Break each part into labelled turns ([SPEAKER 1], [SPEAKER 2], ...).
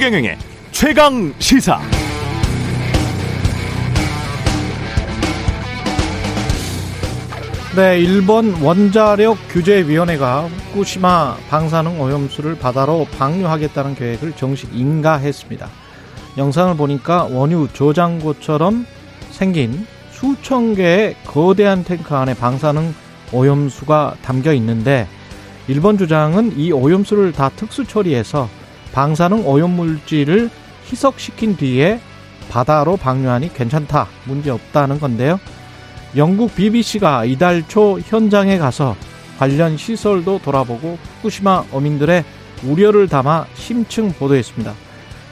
[SPEAKER 1] 최경영의 최강 시사.
[SPEAKER 2] 네, 일본 원자력 규제위원회가 후쿠시마 방사능 오염수를 바다로 방류하겠다는 계획을 정식 인가했습니다. 영상을 보니까 원유 저장고처럼 생긴 수천 개의 거대한 탱크 안에 방사능 오염수가 담겨 있는데 일본 주장은 이 오염수를 다 특수 처리해서 방사능 오염 물질을 희석시킨 뒤에 바다로 방류하니 괜찮다, 문제 없다는 건데요. 영국 BBC가 이달 초 현장에 가서 관련 시설도 돌아보고 후쿠시마 어민들의 우려를 담아 심층 보도했습니다.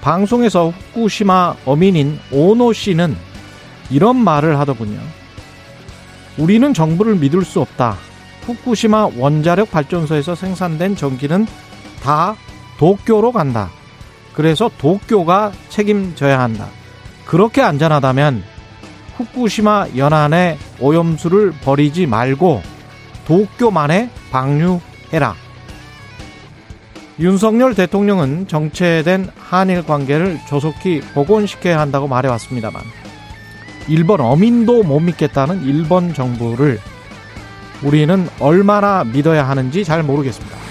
[SPEAKER 2] 방송에서 후쿠시마 어민인 오노 씨는 이런 말을 하더군요. 우리는 정부를 믿을 수 없다. 후쿠시마 원자력 발전소에서 생산된 전기는 다 도쿄로 간다. 그래서 도쿄가 책임져야 한다. 그렇게 안전하다면 후쿠시마 연안에 오염수를 버리지 말고 도쿄만에 방류해라. 윤석열 대통령은 정체된 한일 관계를 조속히 복원시켜야 한다고 말해왔습니다만 일본 어민도 못 믿겠다는 일본 정부를 우리는 얼마나 믿어야 하는지 잘 모르겠습니다.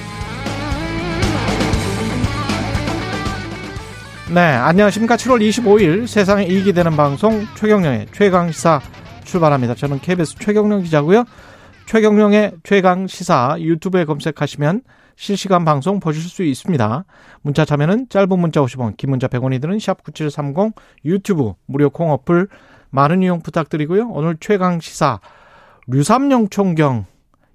[SPEAKER 2] 네, 안녕하십니까. 7월 25일 세상에 이익이 되는 방송 최경령의 최강시사 출발합니다. 저는 KBS 최경령 기자고요. 최경령의 최강시사 유튜브에 검색하시면 실시간 방송 보실 수 있습니다. 문자 참여는 짧은 문자 50원, 긴 문자 100원이 드는 샵9730 유튜브 무료 콩 어플 많은 이용 부탁드리고요. 오늘 최강시사 류삼영 총경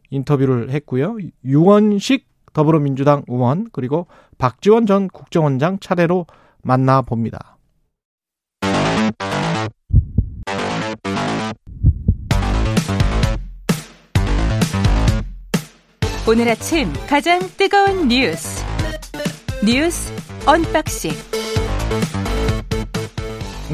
[SPEAKER 2] 인터뷰를 했고요. 유원식 더불어민주당 의원 그리고 박지원 전 국정원장 차례로 만나봅니다.
[SPEAKER 3] 오늘 아침 가장 뜨거운 뉴스 뉴스 unboxing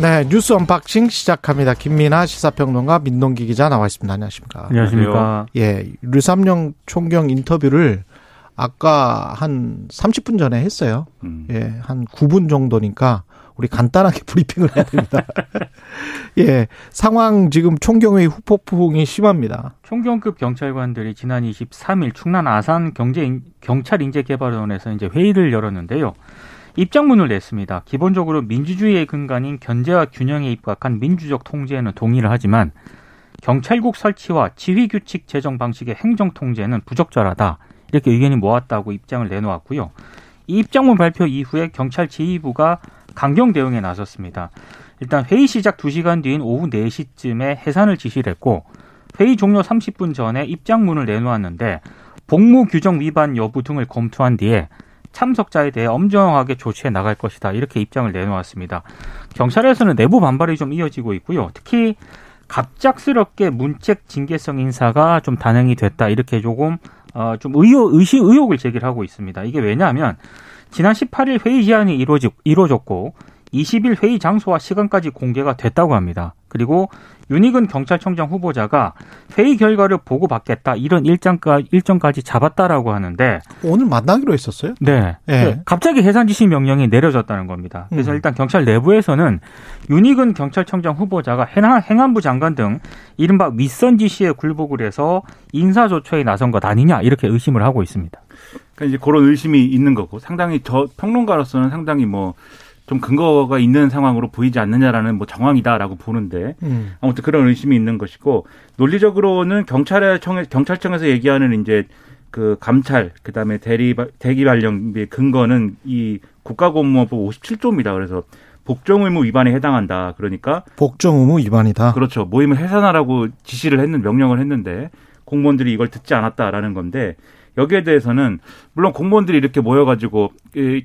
[SPEAKER 2] 네 뉴스 unboxing 시작합니다. 김민하 시사평론가 민동기 기자 나와 있습니다. 안녕하십니까?
[SPEAKER 4] 안녕하십니까?
[SPEAKER 2] 예, 류삼영 총경 인터뷰를 아까 한 30분 전에 했어요. 음. 예, 한 9분 정도니까 우리 간단하게 브리핑을 해야 됩니다. 예, 상황 지금 총경회의 후폭풍이 심합니다.
[SPEAKER 4] 총경급 경찰관들이 지난 23일 충남 아산 경제 경찰 인재 개발원에서 이제 회의를 열었는데요. 입장문을 냈습니다. 기본적으로 민주주의의 근간인 견제와 균형에 입각한 민주적 통제에는 동의를 하지만 경찰국 설치와 지휘 규칙 제정 방식의 행정 통제는 부적절하다. 이렇게 의견이 모았다고 입장을 내놓았고요. 이 입장문 발표 이후에 경찰 지휘부가 강경 대응에 나섰습니다. 일단 회의 시작 2시간 뒤인 오후 4시쯤에 해산을 지시를 했고 회의 종료 30분 전에 입장문을 내놓았는데 복무 규정 위반 여부 등을 검토한 뒤에 참석자에 대해 엄정하게 조치해 나갈 것이다. 이렇게 입장을 내놓았습니다. 경찰에서는 내부 반발이 좀 이어지고 있고요. 특히 갑작스럽게 문책 징계성 인사가 좀 단행이 됐다. 이렇게 조금 어, 좀 의혹, 의시, 의혹을 제기하고 있습니다. 이게 왜냐하면 지난 18일 회의 기한이 이루어지, 이루어졌고 20일 회의 장소와 시간까지 공개가 됐다고 합니다. 그리고 윤희근 경찰청장 후보자가 회의 결과를 보고받겠다 이런 일정까, 일정까지 잡았다라고 하는데
[SPEAKER 2] 오늘 만나기로 했었어요?
[SPEAKER 4] 네. 네. 갑자기 해산 지시 명령이 내려졌다는 겁니다. 그래서 음. 일단 경찰 내부에서는 윤희근 경찰청장 후보자가 행안, 부 장관 등 이른바 윗선 지시에 굴복을 해서 인사 조처에 나선 것 아니냐 이렇게 의심을 하고 있습니다.
[SPEAKER 5] 그러니까 이제 그런 의심이 있는 거고 상당히 저 평론가로서는 상당히 뭐 좀 근거가 있는 상황으로 보이지 않느냐라는 뭐 정황이다라고 보는데 음. 아무튼 그런 의심이 있는 것이고 논리적으로는 경찰청 경찰청에서 얘기하는 이제 그 감찰 그다음에 대리 대기 발령비의 근거는 이 국가공무원법 57조입니다. 그래서 복종 의무 위반에 해당한다. 그러니까
[SPEAKER 2] 복종 의무 위반이다.
[SPEAKER 5] 그렇죠. 모임을 해산하라고 지시를 했는 명령을 했는데 공무원들이 이걸 듣지 않았다라는 건데 여기에 대해서는 물론 공무원들이 이렇게 모여가지고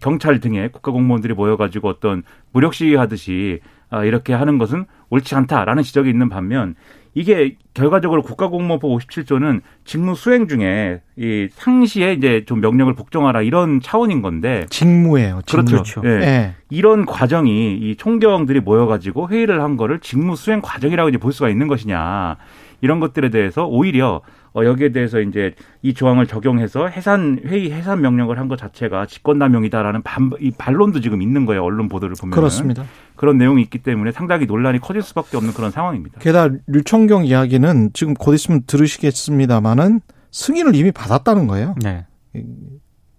[SPEAKER 5] 경찰 등의 국가 공무원들이 모여가지고 어떤 무력 시위하듯이 아, 이렇게 하는 것은 옳지 않다라는 지적이 있는 반면 이게 결과적으로 국가공무원법 57조는 직무 수행 중에 이 상시에 이제 좀 명령을 복종하라 이런 차원인 건데
[SPEAKER 2] 직무예요. 직무.
[SPEAKER 5] 그렇죠. 예.
[SPEAKER 2] 예.
[SPEAKER 5] 이런 과정이 이 총경들이 모여가지고 회의를 한 거를 직무 수행 과정이라고 이제 볼 수가 있는 것이냐 이런 것들에 대해서 오히려 어, 여기에 대해서 이제 이 조항을 적용해서 해산 회의 해산 명령을 한 것 자체가 직권남용이다라는 반, 이 반론도 지금 있는 거예요 언론 보도를 보면
[SPEAKER 2] 그렇습니다.
[SPEAKER 5] 그런 내용이 있기 때문에 상당히 논란이 커질 수밖에 없는 그런 상황입니다.
[SPEAKER 2] 게다가 류청경 이야기는 지금 곧 있으면 들으시겠습니다마는 승인을 이미 받았다는 거예요.
[SPEAKER 4] 네.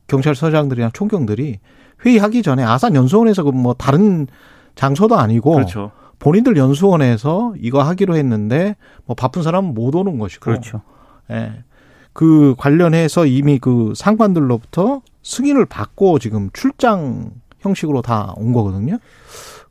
[SPEAKER 2] 경찰서장들이나 총경들이 회의하기 전에 아산 연수원에서 그 뭐 다른 장소도 아니고
[SPEAKER 5] 그렇죠.
[SPEAKER 2] 본인들 연수원에서 이거 하기로 했는데 뭐 바쁜 사람은 못 오는 것이고
[SPEAKER 4] 그렇죠.
[SPEAKER 2] 예. 그 관련해서 이미 그 상관들로부터 승인을 받고 지금 출장 형식으로 다 온 거거든요.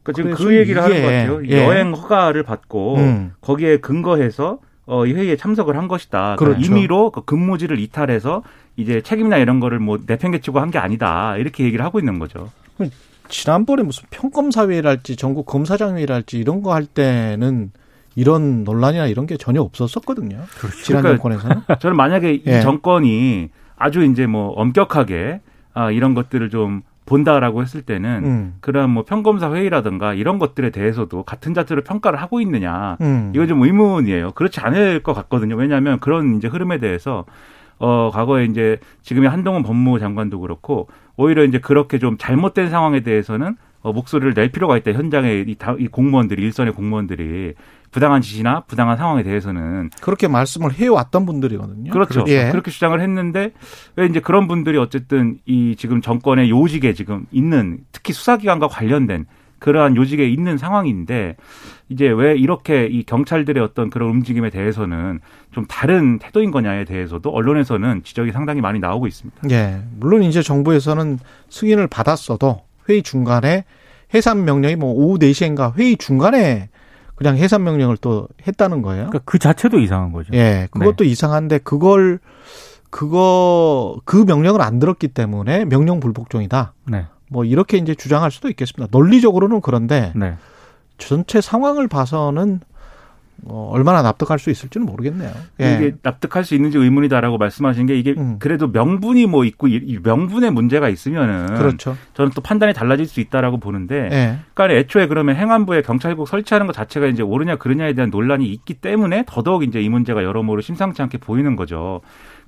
[SPEAKER 5] 그 지금
[SPEAKER 2] 그
[SPEAKER 5] 얘기를 하는
[SPEAKER 2] 이게,
[SPEAKER 5] 것 같아요.
[SPEAKER 2] 예.
[SPEAKER 5] 여행 허가를 받고
[SPEAKER 2] 음.
[SPEAKER 5] 거기에 근거해서 어, 이 회의에 참석을 한 것이다. 그
[SPEAKER 2] 그렇죠.
[SPEAKER 5] 임의로 그 근무지를 이탈해서 이제 책임이나 이런 거를 뭐 내팽개치고 한 게 아니다. 이렇게 얘기를 하고 있는 거죠.
[SPEAKER 2] 지난번에 무슨 평검사회의랄지 전국 검사장회의랄지 이런 거 할 때는 이런 논란이나 이런 게 전혀 없었었거든요. 지난
[SPEAKER 5] 그러니까
[SPEAKER 2] 정권에서는.
[SPEAKER 5] 저는 만약에
[SPEAKER 2] 예.
[SPEAKER 5] 이 정권이 아주 이제 뭐 엄격하게 아, 이런 것들을 좀 본다라고 했을 때는
[SPEAKER 2] 음.
[SPEAKER 5] 그런 뭐 평검사 회의라든가 이런 것들에 대해서도 같은 자체로 평가를 하고 있느냐
[SPEAKER 2] 음.
[SPEAKER 5] 이거 좀 의문이에요. 그렇지 않을 것 같거든요. 왜냐하면 그런 이제 흐름에 대해서 어 과거에 이제 지금의 한동훈 법무부 장관도 그렇고 오히려 이제 그렇게 좀 잘못된 상황에 대해서는 어, 목소리를 낼 필요가 있다. 현장의 이, 다- 이 공무원들이 일선의 공무원들이 부당한 지시나 부당한 상황에 대해서는
[SPEAKER 2] 그렇게 말씀을 해왔던 분들이거든요.
[SPEAKER 5] 그렇죠.
[SPEAKER 2] 예.
[SPEAKER 5] 그렇게 주장을 했는데 왜 이제 그런 분들이 어쨌든 이 지금 정권의 요직에 지금 있는 특히 수사기관과 관련된 그러한 요직에 있는 상황인데 이제 왜 이렇게 이 경찰들의 어떤 그런 움직임에 대해서는 좀 다른 태도인 거냐에 대해서도 언론에서는 지적이 상당히 많이 나오고 있습니다.
[SPEAKER 2] 예. 물론 이제 정부에서는 승인을 받았어도 회의 중간에 해산 명령이 뭐 오후 4시인가 회의 중간에 그냥 해산 명령을 또 했다는 거예요.
[SPEAKER 4] 그러니까 그 자체도 이상한 거죠.
[SPEAKER 2] 예. 그것도 이상한데 그걸 그거 그 명령을 안 들었기 때문에 명령 불복종이다.
[SPEAKER 4] 네.
[SPEAKER 2] 뭐 이렇게 이제 주장할 수도 있겠습니다. 논리적으로는 그런데
[SPEAKER 4] 네.
[SPEAKER 2] 전체 상황을 봐서는 어, 얼마나 납득할 수 있을지는 모르겠네요. 예.
[SPEAKER 5] 이게 납득할 수 있는지 의문이다라고 말씀하신 게 이게
[SPEAKER 2] 음.
[SPEAKER 5] 그래도 명분이 뭐 있고 명분에 문제가 있으면은
[SPEAKER 2] 그렇죠.
[SPEAKER 5] 저는 또 판단이 달라질 수 있다라고 보는데
[SPEAKER 2] 예.
[SPEAKER 5] 그러니까 애초에 그러면 행안부에 경찰국 설치하는 것 자체가 이제 옳으냐 그르냐에 대한 논란이 있기 때문에 더더욱 이제 이 문제가 여러모로 심상치 않게 보이는 거죠.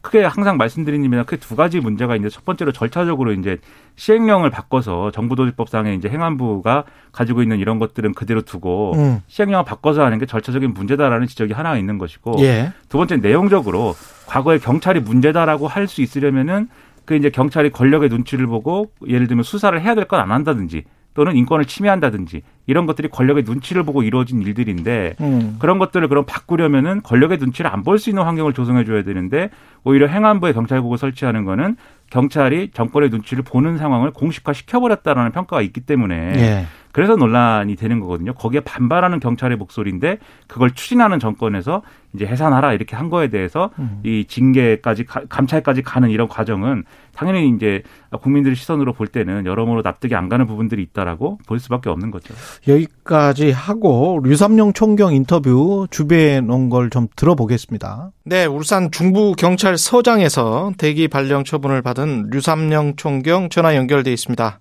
[SPEAKER 5] 크게 항상 말씀드립니다. 크게 두 가지 문제가 있는데 첫 번째로 절차적으로 이제 시행령을 바꿔서 정부도지법상에 이제 행안부가 가지고 있는 이런 것들은 그대로 두고
[SPEAKER 2] 음.
[SPEAKER 5] 시행령을 바꿔서 하는 게 절차적인 문제다라는 지적이 하나 있는 것이고
[SPEAKER 2] 예.
[SPEAKER 5] 두 번째 내용적으로 과거에 경찰이 문제다라고 할 수 있으려면은 그 이제 경찰이 권력의 눈치를 보고 예를 들면 수사를 해야 될 건 안 한다든지 또는 인권을 침해한다든지 이런 것들이 권력의 눈치를 보고 이루어진 일들인데
[SPEAKER 2] 음.
[SPEAKER 5] 그런 것들을 그럼 바꾸려면은 권력의 눈치를 안 볼 수 있는 환경을 조성해 줘야 되는데 오히려 행안부에 경찰국을 설치하는 거는 경찰이 정권의 눈치를 보는 상황을 공식화 시켜버렸다라는 평가가 있기 때문에
[SPEAKER 2] 예.
[SPEAKER 5] 그래서 논란이 되는 거거든요. 거기에 반발하는 경찰의 목소리인데 그걸 추진하는 정권에서 이제 해산하라 이렇게 한 거에 대해서
[SPEAKER 2] 음.
[SPEAKER 5] 이 징계까지 가- 감찰까지 가는 이런 과정은 당연히 이제 국민들의 시선으로 볼 때는 여러모로 납득이 안 가는 부분들이 있다라고 볼 수밖에 없는 거죠.
[SPEAKER 2] 여기까지 하고 류삼룡 총경 인터뷰 준비해 놓은 걸 좀 들어보겠습니다. 네, 울산 중부경찰서장에서 대기 발령 처분을 받은 류삼룡 총경 전화 연결돼 있습니다.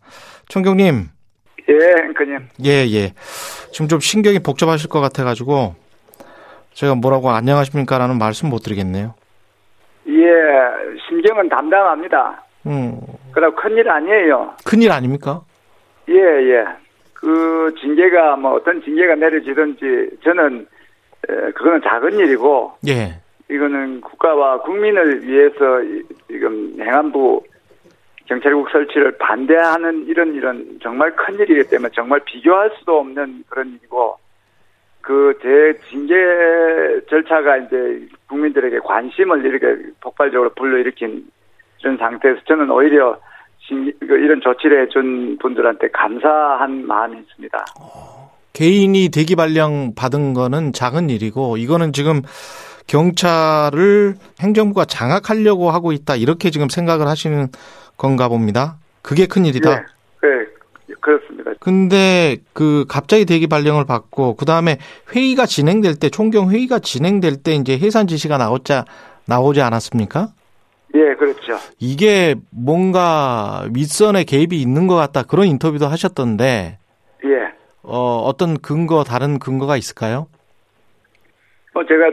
[SPEAKER 2] 총경님,
[SPEAKER 6] 예, 앵커님.
[SPEAKER 2] 예, 예. 지금 좀 신경이 복잡하실 것 같아가지고 제가 뭐라고 안녕하십니까라는 말씀 못 드리겠네요.
[SPEAKER 6] 예, 신경은 담당합니다.
[SPEAKER 2] 음,
[SPEAKER 6] 그러나 큰일 아니에요.
[SPEAKER 2] 큰일 아닙니까?
[SPEAKER 6] 예, 예. 그 징계가 뭐 어떤 징계가 내려지든지 저는 에, 그거는 작은 일이고
[SPEAKER 2] 예,
[SPEAKER 6] 이거는 국가와 국민을 위해서 이- 지금 행안부 경찰국 설치를 반대하는 이런 이런 정말 큰 일이기 때문에 정말 비교할 수도 없는 그런 일이고 그제 징계 절차가 이제 국민들에게 관심을 이렇게 폭발적으로 불러일으킨 이런 상태에서 저는 오히려 징- 그 이런 조치를 해준 분들한테 감사한 마음이 있습니다.
[SPEAKER 2] 개인이 대기 발령 받은 거는 작은 일이고 이거는 지금 경찰을 행정부가 장악하려고 하고 있다 이렇게 지금 생각을 하시는 건가 봅니다. 그게 큰 일이다.
[SPEAKER 6] 예, 예, 그렇습니다.
[SPEAKER 2] 근데 그 갑자기 대기 발령을 받고 그 다음에 회의가 진행될 때 총경 회의가 진행될 때 이제 해산 지시가 나오자 나오지 않았습니까?
[SPEAKER 6] 예, 그렇죠.
[SPEAKER 2] 이게 뭔가 윗선에 개입이 있는 것 같다 그런 인터뷰도 하셨던데
[SPEAKER 6] 예.
[SPEAKER 2] 어, 어떤 근거 다른 근거가 있을까요?
[SPEAKER 6] 뭐 제가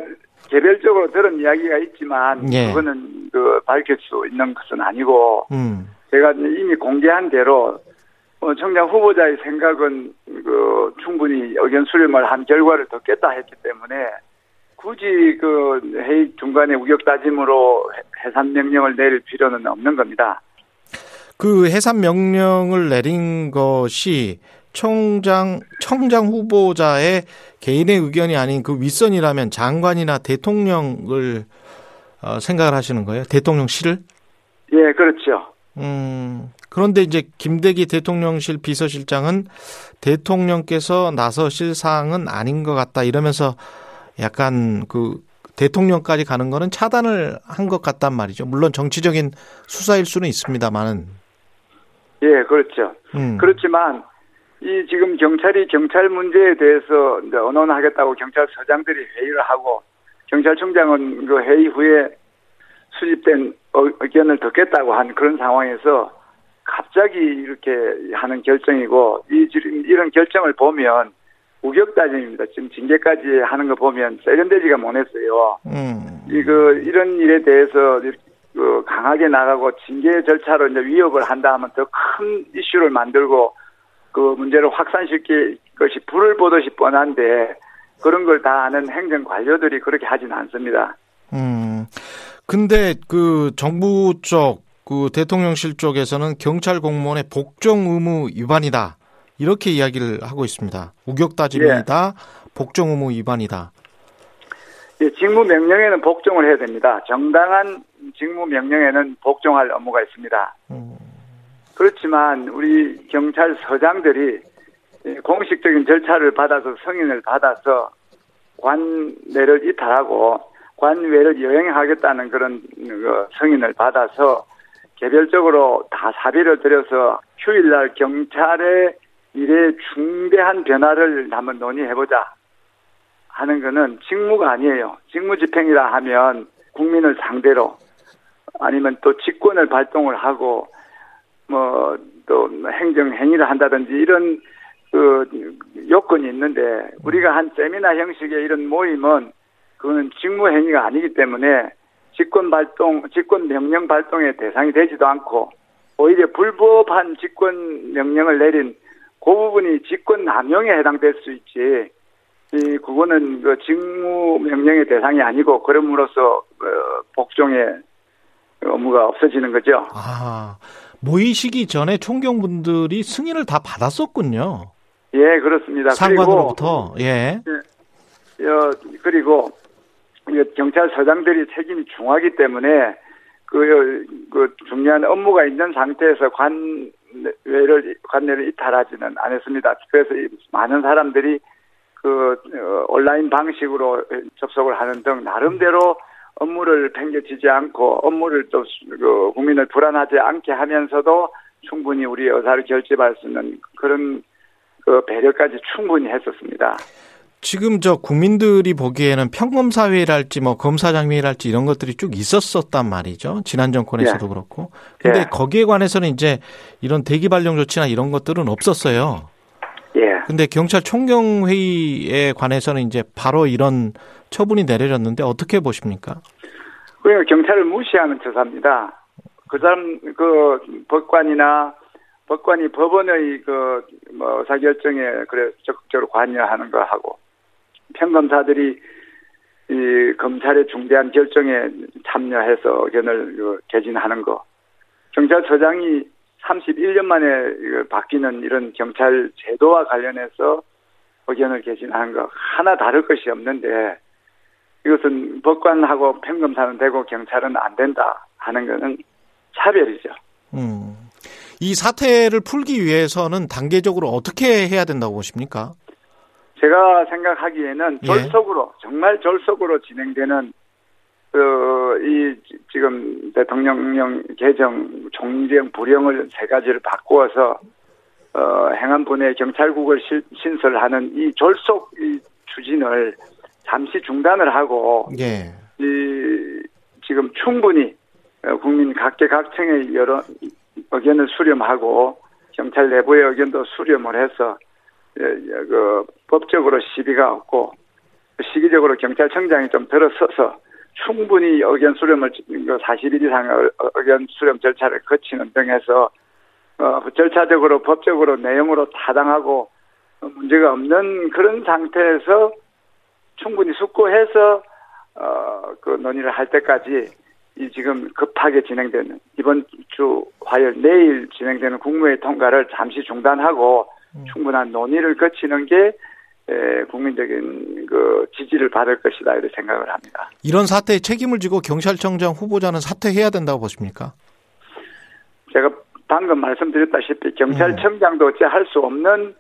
[SPEAKER 6] 개별적으로 들은 이야기가 있지만
[SPEAKER 2] 예.
[SPEAKER 6] 그거는 그 밝힐 수 있는 것은 아니고
[SPEAKER 2] 음.
[SPEAKER 6] 제가 이미 공개한 대로 어, 청장 후보자의 생각은 그 충분히 의견 수렴을 한 결과를 듣겠다 했기 때문에 굳이 그 회의 중간에 우격 다짐으로 해- 해산 명령을 내릴 필요는 없는 겁니다.
[SPEAKER 2] 그 해산 명령을 내린 것이 총장 청장 후보자의 개인의 의견이 아닌 그 윗선이라면 장관이나 대통령을 어, 생각을 하시는 거예요? 대통령실을?
[SPEAKER 6] 예, 그렇죠.
[SPEAKER 2] 음, 그런데 이제 김대기 대통령실 비서실장은 대통령께서 나서실 사항은 아닌 것 같다 이러면서 약간 그 대통령까지 가는 거는 차단을 한 것 같단 말이죠. 물론 정치적인 수사일 수는 있습니다만은.
[SPEAKER 6] 예, 그렇죠.
[SPEAKER 2] 음.
[SPEAKER 6] 그렇지만 이 지금 경찰이 경찰 문제에 대해서 이제 언론하겠다고 경찰서장들이 회의를 하고 경찰청장은 그 회의 후에 수집된 의- 의견을 듣겠다고 한 그런 상황에서 갑자기 이렇게 하는 결정이고 이 이런 결정을 보면 우격다짐입니다. 지금 징계까지 하는 거 보면 세련되지가 못했어요.
[SPEAKER 2] 음.
[SPEAKER 6] 이거 이런 일에 대해서 그 강하게 나가고 징계 절차로 이제 위협을 한다 하면 더 큰 이슈를 만들고 그 문제를 확산시킬 것이 불을 보듯이 뻔한데 그런 걸 다 아는 행정 관료들이 그렇게 하진 않습니다.
[SPEAKER 2] 음. 근데 그 정부 쪽, 그 대통령실 쪽에서는 경찰 공무원의 복종 의무 위반이다. 이렇게 이야기를 하고 있습니다. 우격다짐이다. 복종 의무 위반이다.
[SPEAKER 6] 예, 직무 명령에는 복종을 해야 됩니다. 정당한 직무 명령에는 복종할 업무가 있습니다.
[SPEAKER 2] 음.
[SPEAKER 6] 그렇지만 우리 경찰서장들이 이 공식적인 절차를 받아서 승인을 받아서 관내를 이탈하고 관외를 여행하겠다는 그런 그 승인을 받아서 개별적으로 다 사비를 들여서 휴일날 경찰의 일에 중대한 변화를 한번 논의해보자 하는 거는 직무가 아니에요. 직무 집행이라 하면 국민을 상대로 아니면 또 직권을 발동을 하고 뭐 또 행정 행위를 한다든지 이런 그 요건이 있는데 우리가 한 세미나 형식의 이런 모임은 그거는 직무 행위가 아니기 때문에 직권 발동, 직권 명령 발동의 대상이 되지도 않고 오히려 불법한 직권 명령을 내린 그 부분이 직권 남용에 해당될 수 있지. 이 그거는 그 직무 명령의 대상이 아니고 그럼으로써 어, 복종의 업무가 없어지는 거죠.
[SPEAKER 2] 아, 모이시기 전에 총경분들이 승인을 다 받았었군요.
[SPEAKER 6] 예, 그렇습니다.
[SPEAKER 2] 상관으로부터. 예.
[SPEAKER 6] 그리고 어, 그리고 이 경찰서장들이 책임이 중하기 때문에 그, 그 중요한 업무가 있는 상태에서 관외를 관내를 이탈하지는 않았습니다. 그래서 이 많은 사람들이 그 어, 온라인 방식으로 접속을 하는 등 나름대로 업무를 팽개치지 않고 업무를 또 그 국민을 불안하지 않게 하면서도 충분히 우리 의사를 결집할 수 있는 그런 그 배려까지 충분히 했었습니다.
[SPEAKER 2] 지금 저 국민들이 보기에는 평검 사회의랄지 뭐 검사장회의랄지 이런 것들이 쭉 있었었단 말이죠. 지난 정권에서도
[SPEAKER 6] 예.
[SPEAKER 2] 그렇고. 근데
[SPEAKER 6] 예.
[SPEAKER 2] 거기에 관해서는 이제 이런 대기 발령 조치나 이런 것들은 없었어요.
[SPEAKER 6] 예.
[SPEAKER 2] 근데 경찰 총경 회의에 관해서는 이제 바로 이런 처분이 내려졌는데 어떻게 보십니까?
[SPEAKER 6] 그러니까 경찰을 무시하는 처사입니다. 그 사람 그 법관이나 법관이 법원의 그뭐 의사결정에 그래 적극적으로 관여하는 거 하고 평검사들이 이 검찰의 중대한 결정에 참여해서 의견을 그 개진하는 거 경찰서장이 31년 만에 그 바뀌는 이런 경찰 제도와 관련해서 의견을 개진하는 거 하나 다를 것이 없는데 이것은 법관하고 평검사는 되고 경찰은 안 된다 하는 것은 차별이죠.
[SPEAKER 2] 음. 이 사태를 풀기 위해서는 단계적으로 어떻게 해야 된다고 보십니까?
[SPEAKER 6] 제가 생각하기에는
[SPEAKER 2] 예.
[SPEAKER 6] 졸속으로 정말 졸속으로 진행되는 그이 지금 대통령령 개정 종정 불령을 세 가지를 바꾸어서 어, 행안부 내 경찰국을 시, 신설하는 이 졸속 이 추진을 잠시 중단을 하고
[SPEAKER 2] 예.
[SPEAKER 6] 이 지금 충분히 어, 국민 각계각층의 여러 의견을 수렴하고 경찰 내부의 의견도 수렴을 해서 예, 예, 그 법적으로 시비가 없고 시기적으로 경찰청장이 좀 들어서서 충분히 의견 수렴을 40일 그 이상 의견 수렴 절차를 거치는 등해서 어, 절차적으로 법적으로 내용으로 타당하고 문제가 없는 그런 상태에서 충분히 숙고해서 어, 그 논의를 할 때까지 이 지금 급하게 진행되는 이번 주 화요일 내일 진행되는 국무회의 통과를 잠시 중단하고 음. 충분한 논의를 거치는 게 에, 국민적인 그 지지를 받을 것이다 이렇게 생각을 합니다.
[SPEAKER 2] 이런 사태에 책임을 지고 경찰청장 후보자는 사퇴해야 된다고 보십니까?
[SPEAKER 6] 제가 방금 말씀드렸다시피 경찰청장도 어찌 할 수 없는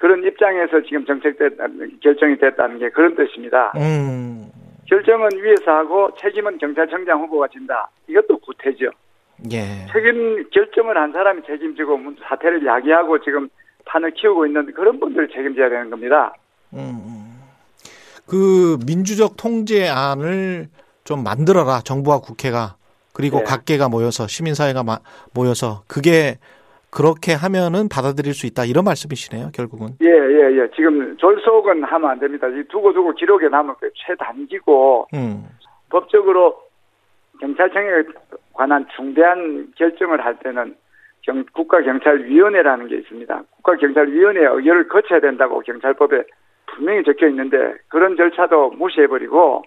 [SPEAKER 6] 그런 입장에서 지금 정책됐 결정이 됐다는 게 그런 뜻입니다. 음. 결정은 위에서 하고 책임은 경찰청장 후보가 진다. 이것도 구태죠. 예. 책임 결정을 한 사람이 책임지고 사태를 야기하고 지금 판을 키우고 있는 그런 분들을 책임져야 되는 겁니다. 음.
[SPEAKER 2] 그 민주적 통제안을 좀 만들어라 정부와 국회가 그리고 네. 각계가 모여서 시민사회가 모여서 그게 그렇게 하면은 받아들일 수 있다 이런 말씀이시네요 결국은.
[SPEAKER 6] 예 예, 예. 지금 졸속은 하면 안 됩니다. 두고 두고 기록에 남을 게 최단기고 음. 법적으로 경찰청에 관한 중대한 결정을 할 때는 경, 국가경찰위원회라는 게 있습니다. 국가경찰위원회 의결을 거쳐야 된다고 경찰법에 분명히 적혀 있는데 그런 절차도 무시해버리고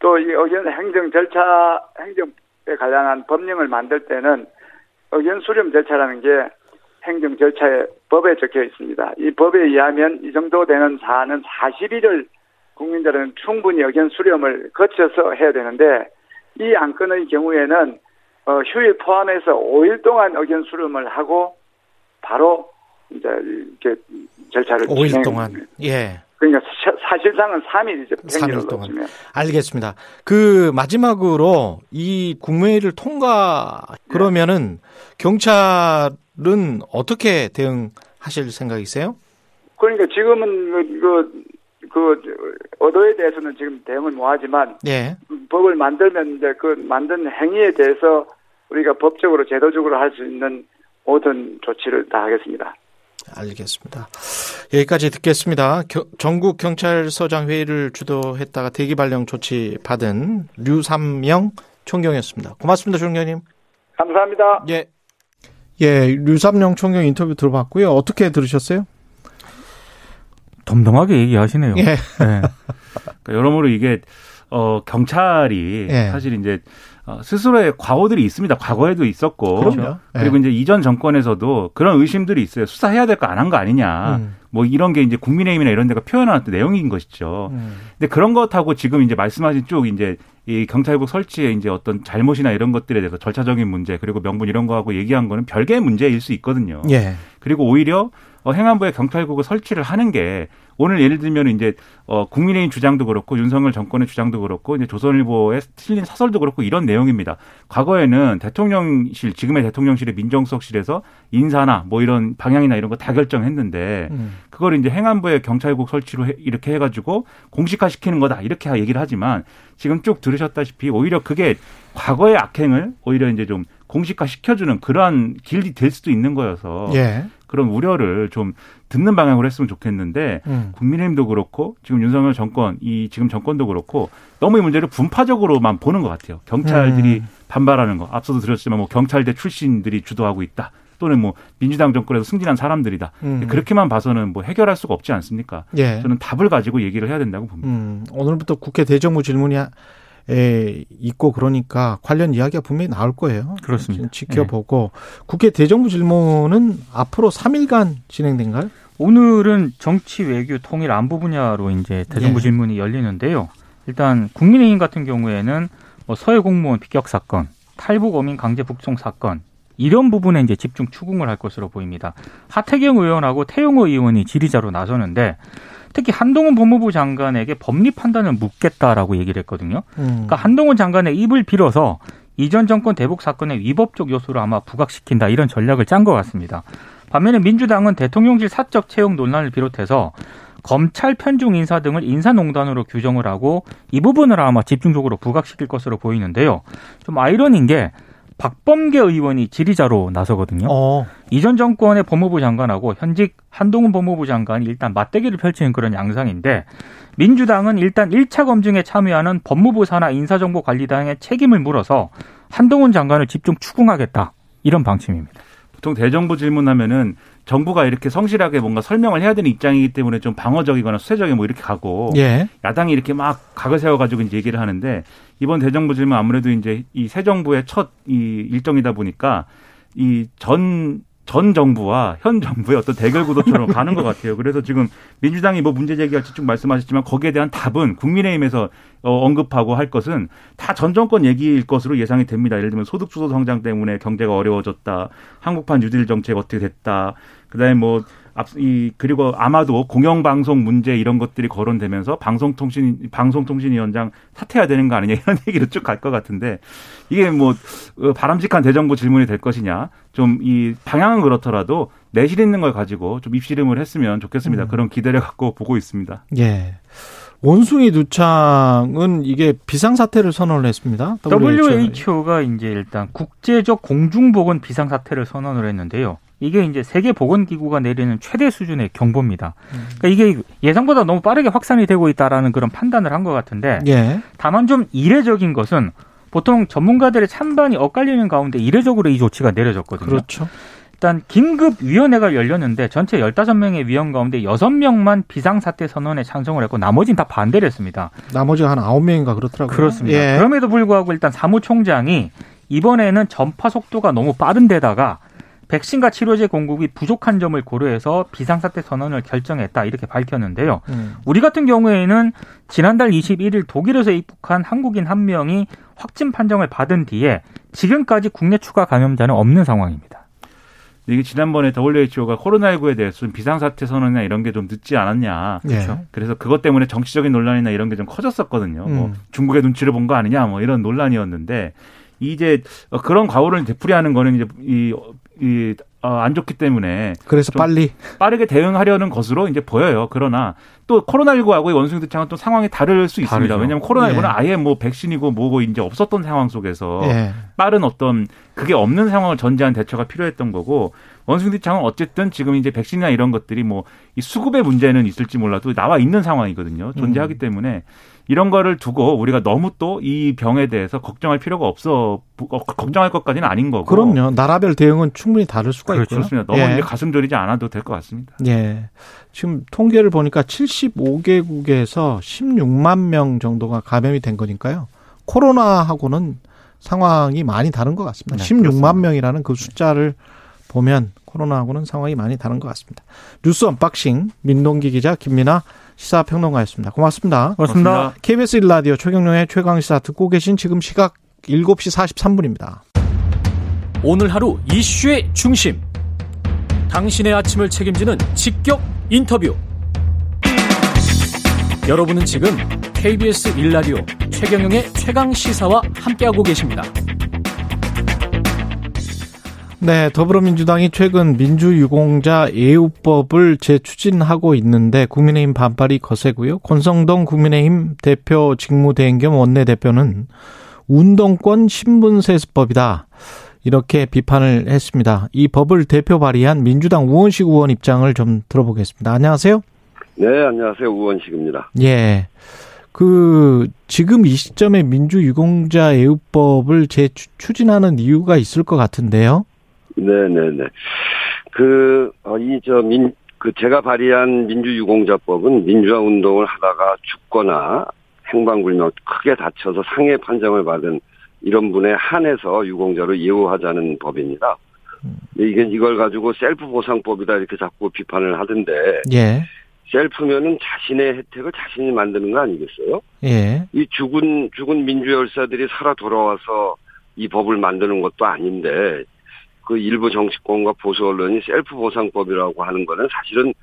[SPEAKER 6] 또 이 의견 행정 절차 행정에 관련한 법령을 만들 때는 의견 수렴 절차라는 게 행정 절차에 법에 적혀 있습니다. 이 법에 의하면 이 정도 되는 사안은 40일을 국민들은 충분히 의견 수렴을 거쳐서 해야 되는데 이 안건의 경우에는 어, 휴일 포함해서 5일 동안 의견 수렴을 하고 바로 이제 이렇게 절차를
[SPEAKER 2] 5일 진행. 동안 예.
[SPEAKER 6] 그러니까 사실상은 3일이죠.
[SPEAKER 2] 3일 동안. 놓치면. 알겠습니다. 그 마지막으로 이 국무회의를 통과 그러면은 경찰은 어떻게 대응하실 생각이세요?
[SPEAKER 6] 그러니까 지금은 그, 그, 그 어도에 대해서는 지금 대응을 못 하지만 예. 법을 만들면 이제 그 만든 행위에 대해서 우리가 법적으로 제도적으로 할 수 있는 모든 조치를 다 하겠습니다.
[SPEAKER 2] 알겠습니다. 여기까지 듣겠습니다. 겨, 전국 경찰서장 회의를 주도했다가 대기 발령 조치 받은 류삼영 총경이었습니다. 고맙습니다, 총경님.
[SPEAKER 6] 감사합니다.
[SPEAKER 2] 예. 예, 류삼영 총경 인터뷰 들어봤고요. 어떻게 들으셨어요?
[SPEAKER 4] 덤덤하게 얘기하시네요. 예. 네.
[SPEAKER 5] 그러니까 여러모로 이게 어 경찰이 예. 사실 이제 어, 스스로의 과오들이 있습니다. 과거에도 있었고 그럼요. 그리고 네. 이제 이전 정권에서도 그런 의심들이 있어요. 수사해야 될 거 안 한 거 아니냐. 음. 뭐 이런 게 이제 국민의힘이나 이런 데가 표현한 내용인 것이죠. 음. 근데 그런 것하고 지금 이제 말씀하신 쪽 이제 이 경찰국 설치에 이제 어떤 잘못이나 이런 것들에 대해서 절차적인 문제 그리고 명분 이런 거하고 얘기한 거는 별개의 문제일 수 있거든요. 예. 그리고 오히려 어, 행안부에 경찰국을 설치를 하는 게 오늘 예를 들면 이제 어 국민의힘 주장도 그렇고 윤석열 정권의 주장도 그렇고 이제 조선일보에 실린 사설도 그렇고 이런 내용입니다. 과거에는 대통령실 지금의 대통령실의 민정수석실에서 인사나 뭐 이런 방향이나 이런 거 다 결정했는데 음. 그걸 이제 행안부에 경찰국 설치로 해, 이렇게 해가지고 공식화 시키는 거다 이렇게 얘기를 하지만 지금 쭉 들으셨다시피 오히려 그게 과거의 악행을 오히려 이제 좀 공식화 시켜주는 그러한 길이 될 수도 있는 거여서 예. 그런 우려를 좀 듣는 방향으로 했으면 좋겠는데 음. 국민의힘도 그렇고 지금 윤석열 정권 이 지금 정권도 그렇고 너무 이 문제를 분파적으로만 보는 것 같아요. 경찰들이 음. 반발하는 거 앞서도 들었지만 뭐 경찰대 출신들이 주도하고 있다. 또는 뭐 민주당 정권에서 승진한 사람들이다. 음. 그렇게만 봐서는 뭐 해결할 수가 없지 않습니까? 예. 저는 답을 가지고 얘기를 해야 된다고 봅니다. 음.
[SPEAKER 2] 오늘부터 국회 대정부 질문이 에 있고 그러니까 관련 이야기가 분명히 나올 거예요.
[SPEAKER 4] 그렇습니다.
[SPEAKER 2] 지켜보고 네. 국회 대정부 질문은 앞으로 3일간 진행된가요?
[SPEAKER 4] 오늘은 정치 외교 통일 안보 분야로 이제 대정부 네. 질문이 열리는데요. 일단 국민의힘 같은 경우에는 뭐 서해 공무원 비격 사건, 탈북 어민 강제 북송 사건 이런 부분에 이제 집중 추궁을 할 것으로 보입니다. 하태경 의원하고 태용호 의원이 질의자로 나서는데 특히 한동훈 법무부 장관에게 법리 판단을 묻겠다라고 얘기를 했거든요. 음. 그러니까 한동훈 장관의 입을 빌어서 이전 정권 대북 사건의 위법적 요소를 아마 부각시킨다 이런 전략을 짠 것 같습니다. 반면에 민주당은 대통령실 사적 채용 논란을 비롯해서 검찰 편중 인사 등을 인사농단으로 규정을 하고 이 부분을 아마 집중적으로 부각시킬 것으로 보이는데요. 좀 아이러니인 게 박범계 의원이 지리자로 나서거든요. 어. 이전 정권의 법무부 장관하고 현직 한동훈 법무부 장관이 일단 맞대기를 펼치는 그런 양상인데 민주당은 일단 1차 검증에 참여하는 법무부 산하 인사정보관리당의 책임을 물어서 한동훈 장관을 집중 추궁하겠다. 이런 방침입니다.
[SPEAKER 5] 보통 대정부 질문하면은 정부가 이렇게 성실하게 뭔가 설명을 해야 되는 입장이기 때문에 좀 방어적이거나 수세적이 뭐 이렇게 가고 예. 야당이 이렇게 막 각을 세워가지고 이제 얘기를 하는데 이번 대정부 질문 아무래도 이제 이 새 정부의 첫 이 일정이다 보니까 이 전 전 정부와 현 정부의 어떤 대결 구도처럼 가는 것 같아요. 그래서 지금 민주당이 뭐 문제 제기할지 쭉 말씀하셨지만 거기에 대한 답은 국민의힘에서 어, 언급하고 할 것은 다 전 정권 얘기일 것으로 예상이 됩니다. 예를 들면 소득주도 성장 때문에 경제가 어려워졌다. 한국판 뉴딜 정책 어떻게 됐다. 그다음에 뭐 앞이 그리고 아마도 공영방송 문제 이런 것들이 거론되면서 방송통신 방송통신위원장 사퇴해야 되는 거 아니냐 이런 얘기로 쭉 갈 것 같은데 이게 뭐 어, 바람직한 대정부 질문이 될 것이냐 좀 이 방향은 그렇더라도 내실 있는 걸 가지고 좀 입시름을 했으면 좋겠습니다. 음. 그런 기대를 갖고 보고 있습니다.
[SPEAKER 2] 예. 원숭이 두창은 이게 비상사태를 선언을 했습니다.
[SPEAKER 4] WHO가 이제 일단 국제적 공중보건 비상사태를 선언을 했는데요. 이게 이제 세계 보건기구가 내리는 최대 수준의 경보입니다. 그러니까 이게 예상보다 너무 빠르게 확산이 되고 있다라는 그런 판단을 한 것 같은데 예. 다만 좀 이례적인 것은 보통 전문가들의 찬반이 엇갈리는 가운데 이례적으로 이 조치가 내려졌거든요.
[SPEAKER 2] 그렇죠.
[SPEAKER 4] 일단 긴급위원회가 열렸는데 전체 15명의 위원 가운데 6명만 비상사태 선언에 찬성을 했고 나머지는 다 반대를 했습니다.
[SPEAKER 2] 나머지가 한 9명인가 그렇더라고요.
[SPEAKER 4] 그렇습니다. 예. 그럼에도 불구하고 일단 사무총장이 이번에는 전파 속도가 너무 빠른 데다가 백신과 치료제 공급이 부족한 점을 고려해서 비상사태 선언을 결정했다 이렇게 밝혔는데요. 음. 우리 같은 경우에는 지난달 21일 독일에서 입국한 한국인 한 명이 확진 판정을 받은 뒤에 지금까지 국내 추가 감염자는 없는 상황입니다.
[SPEAKER 5] 이게 지난번에 WHO가 코로나19에 대해서 좀 비상사태 선언이나 이런 게 좀 늦지 않았냐. 그렇죠. 그래서 그것 때문에 정치적인 논란이나 이런 게 좀 커졌었거든요. 뭐 음. 뭐 중국의 눈치를 본 거 아니냐 뭐 이런 논란이었는데 이제 그런 과오를 되풀이하는 거는 이제 이 이, 어, 안 좋기 때문에.
[SPEAKER 2] 그래서 빨리.
[SPEAKER 5] 빠르게 대응하려는 것으로 이제 보여요. 그러나 또 코로나19하고 원숭이 두창은 또 상황이 다를 수 있습니다. 다르죠. 왜냐하면 코로나19는 예. 아예 뭐 백신이고 뭐고 이제 없었던 상황 속에서 예. 빠른 어떤 그게 없는 상황을 전제한 대처가 필요했던 거고 원숭이 두창은 어쨌든 지금 이제 백신이나 이런 것들이 뭐 이 수급의 문제는 있을지 몰라도 나와 있는 상황이거든요. 존재하기 음. 때문에 이런 거를 두고 우리가 너무 또 이 병에 대해서 걱정할 필요가 없어 어, 걱정할 것까지는 아닌 거고.
[SPEAKER 2] 그럼요. 나라별 대응은 충분히 다를 수가
[SPEAKER 5] 그렇죠.
[SPEAKER 2] 있고요.
[SPEAKER 5] 그렇습니다. 너무 예. 이제 가슴 졸이지 않아도 될 것 같습니다.
[SPEAKER 2] 예. 지금 통계를 보니까 75개국에서 16만 명 정도가 감염이 된 거니까요. 코로나하고는 상황이 많이 다른 것 같습니다. 네, 16만 그렇습니다. 명이라는 그 숫자를 보면 코로나하고는 상황이 많이 다른 것 같습니다. 뉴스 언박싱 민동기 기자 김민아 시사평론가였습니다. 고맙습니다.
[SPEAKER 4] 고맙습니다. 고맙습니다.
[SPEAKER 2] KBS 1라디오 최경영의 최강시사 듣고 계신 지금 시각 7시 43분입니다.
[SPEAKER 1] 오늘 하루 이슈의 중심. 당신의 아침을 책임지는 직격 인터뷰. 여러분은 지금 KBS 1라디오 최경영의 최강 시사와 함께하고 계십니다.
[SPEAKER 2] 네, 더불어민주당이 최근 민주유공자 예우법을 재추진하고 있는데 국민의힘 반발이 거세고요. 권성동 국민의힘 대표 직무대행 겸 원내대표는 운동권 신분세습법이다. 이렇게 비판을 했습니다. 이 법을 대표 발의한 민주당 우원식 의원 입장을 좀 들어보겠습니다. 안녕하세요.
[SPEAKER 7] 네, 안녕하세요. 우원식입니다.
[SPEAKER 2] 예. 그 지금 이 시점에 민주유공자 예우법을 재추진하는 이유가 있을 것 같은데요.
[SPEAKER 7] 네네네. 그, 어, 이, 저, 민, 그, 제가 발의한 민주유공자법은 민주화 운동을 하다가 죽거나 행방불명 크게 다쳐서 상해 판정을 받은 이런 분에 한해서 유공자로 예우하자는 법입니다. 이게 이걸 가지고 셀프 보상법이다 이렇게 자꾸 비판을 하던데. 예. 셀프면은 자신의 혜택을 자신이 만드는 거 아니겠어요? 예. 이 죽은 죽은 민주 열사들이 살아 돌아와서 이 법을 만드는 것도 아닌데 그 일부 정치권과 보수 언론이 셀프 보상법이라고 하는 거는 사실은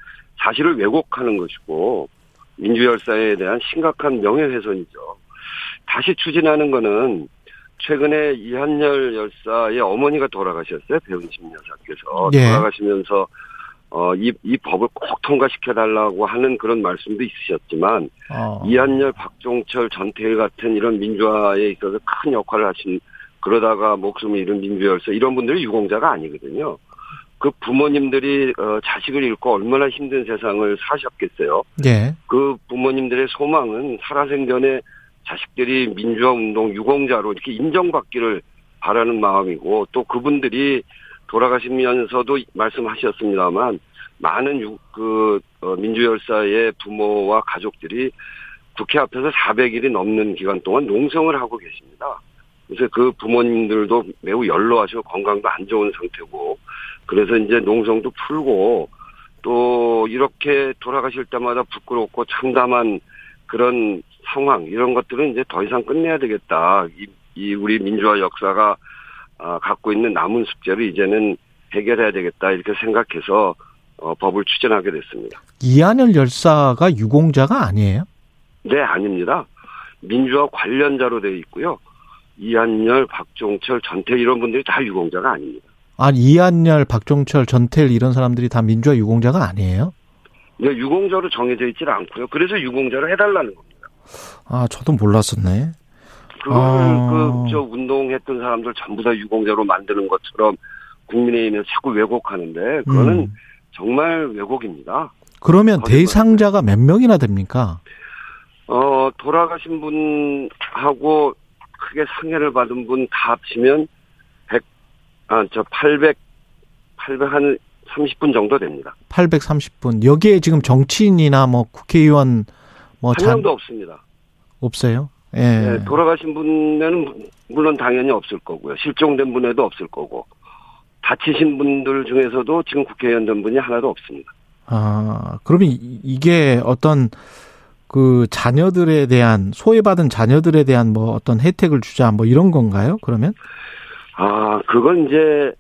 [SPEAKER 7] 사실을 왜곡하는 것이고 민주열사에 대한 심각한 명예훼손이죠. 다시 추진하는 거는 최근에 이한열 열사의 어머니가 돌아가셨어요. 배은심 여사께서
[SPEAKER 2] 예.
[SPEAKER 7] 돌아가시면서 어, 이, 이 법을 꼭 통과시켜달라고 하는 그런 말씀도 있으셨지만
[SPEAKER 2] 어.
[SPEAKER 7] 이한열, 박종철, 전태일 같은 이런 민주화에 있어서 큰 역할을 하신 그러다가 목숨을 잃은 민주열사 이런 분들이 유공자가 아니거든요. 그 부모님들이 어, 자식을 잃고 얼마나 힘든 세상을 사셨겠어요.
[SPEAKER 2] 예.
[SPEAKER 7] 그 부모님들의 소망은 살아생전에 자식들이 민주화 운동 유공자로 이렇게 인정받기를 바라는 마음이고 또 그분들이 돌아가시면서도 말씀하셨습니다만 많은 유, 그 어, 민주열사의 부모와 가족들이 국회 앞에서 400일이 넘는 기간 동안 농성을 하고 계십니다. 그래서 그 부모님들도 매우 연로하시고 건강도 안 좋은 상태고 그래서 이제 농성도 풀고 또 이렇게 돌아가실 때마다 부끄럽고 참담한 그런 상황 이런 것들은 이제 더 이상 끝내야 되겠다. 이, 이 우리 민주화 역사가 아, 갖고 있는 남은 숙제를 이제는 해결해야 되겠다 이렇게 생각해서 어, 법을 추진하게 됐습니다.
[SPEAKER 2] 이한열 열사가 유공자가 아니에요?
[SPEAKER 7] 네, 아닙니다. 민주화 관련자로 되어 있고요. 이한열, 박종철, 전태 이런 분들이 다 유공자가 아닙니다.
[SPEAKER 2] 아, 이한열, 박종철, 전태일 이런 사람들이 다 민주화 유공자가 아니에요?
[SPEAKER 7] 이게 유공자로 정해져 있질 않고요. 그래서 유공자로 해달라는 겁니다.
[SPEAKER 2] 아, 저도 몰랐었네.
[SPEAKER 7] 그걸
[SPEAKER 2] 아.
[SPEAKER 7] 그저 운동했던 사람들 전부 다 유공자로 만드는 것처럼 국민의힘에서 자꾸 왜곡하는데 그거는
[SPEAKER 2] 음.
[SPEAKER 7] 정말 왜곡입니다.
[SPEAKER 2] 그러면. 대상자가 몇 명이나 됩니까?
[SPEAKER 7] 어 돌아가신 분하고 크게 상해를 받은 분 다 합치면 100, 아, 저 800, 800 한 30분 정도 됩니다.
[SPEAKER 2] 830분. 여기에 지금 정치인이나 뭐 국회의원
[SPEAKER 7] 뭐한
[SPEAKER 2] 자,
[SPEAKER 7] 명도 없습니다.
[SPEAKER 2] 없어요? 예.
[SPEAKER 7] 네, 돌아가신 분에는 물론 당연히 없을 거고요. 실종된 분에도 없을 거고. 다치신 분들 중에서도 지금 국회의원 된 분이 하나도 없습니다.
[SPEAKER 2] 아, 그러면 이- 이게 어떤 그 자녀들에 대한 소외받은 자녀들에 대한 뭐 어떤 혜택을 주자 뭐 이런 건가요? 그러면?
[SPEAKER 7] 아, 그건 이제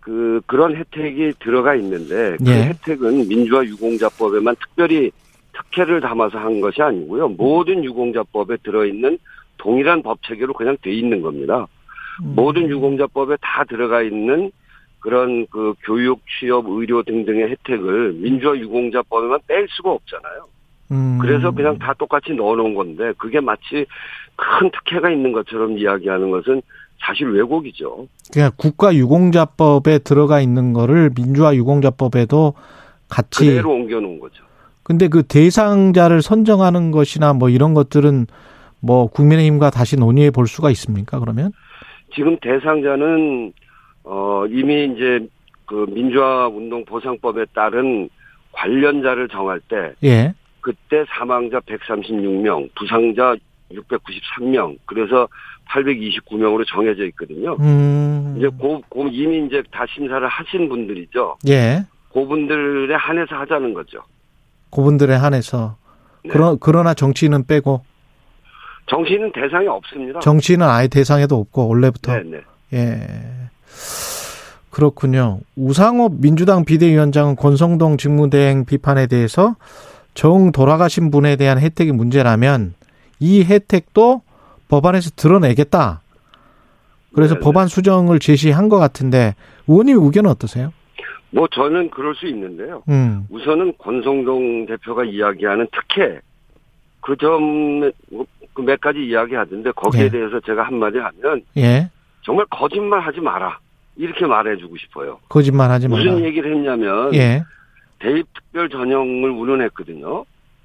[SPEAKER 7] 그 그런 혜택이 들어가 있는데 그
[SPEAKER 2] 예.
[SPEAKER 7] 혜택은 민주화 유공자법에만 특별히 특혜를 담아서 한 것이 아니고요. 모든 유공자법에 들어 있는 동일한 법 체계로 그냥 돼 있는 겁니다.
[SPEAKER 2] 음.
[SPEAKER 7] 모든 유공자법에 다 들어가 있는 그런 그 교육, 취업, 의료 등등의 혜택을 민주화 유공자법에만 뺄 수가 없잖아요.
[SPEAKER 2] 음.
[SPEAKER 7] 그래서 그냥 다 똑같이 넣어놓은 건데 그게 마치 큰 특혜가 있는 것처럼 이야기하는 것은 사실 왜곡이죠.
[SPEAKER 2] 그냥 국가 유공자법에 들어가 있는 거를 민주화 유공자법에도 같이
[SPEAKER 7] 그대로 옮겨놓은 거죠.
[SPEAKER 2] 근데 그 대상자를 선정하는 것이나 뭐 이런 것들은 뭐 국민의힘과 다시 논의해 볼 수가 있습니까? 그러면?
[SPEAKER 7] 지금 대상자는 어 이미 이제 그 민주화 운동 보상법에 따른 관련자를 정할 때
[SPEAKER 2] 예.
[SPEAKER 7] 그때 사망자 136명, 부상자 693명, 그래서 829명으로 정해져 있거든요.
[SPEAKER 2] 음.
[SPEAKER 7] 이제 고, 고 이미 이제 다 심사를 하신 분들이죠.
[SPEAKER 2] 예.
[SPEAKER 7] 그분들에 한해서 하자는 거죠.
[SPEAKER 2] 그분들에 한해서
[SPEAKER 7] 네.
[SPEAKER 2] 그러, 그러나 정치인은 빼고
[SPEAKER 7] 정치인은 대상이 없습니다.
[SPEAKER 2] 정치인은 아예 대상에도 없고 원래부터
[SPEAKER 7] 네, 네.
[SPEAKER 2] 예. 그렇군요. 우상호 민주당 비대위원장은 권성동 직무대행 비판에 대해서 정 돌아가신 분에 대한 혜택이 문제라면 이 혜택도 법안에서 드러내겠다. 그래서
[SPEAKER 7] 네네.
[SPEAKER 2] 법안 수정을 제시한 것 같은데 의원님 의견은 어떠세요?
[SPEAKER 7] 뭐 저는 그럴 수 있는데요.
[SPEAKER 2] 음,
[SPEAKER 7] 우선은 권성동 대표가 이야기하는 특혜 그 점 그몇 가지 이야기하던데 거기에
[SPEAKER 2] 예.
[SPEAKER 7] 대해서 제가 한마디 하면
[SPEAKER 2] 예.
[SPEAKER 7] 정말 거짓말 하지 마라 이렇게 말해주고 싶어요.
[SPEAKER 2] 거짓말 하지 마라.
[SPEAKER 7] 무슨 얘기를 했냐면
[SPEAKER 2] 예.
[SPEAKER 7] 대입 특별 전형을 운운했거든요.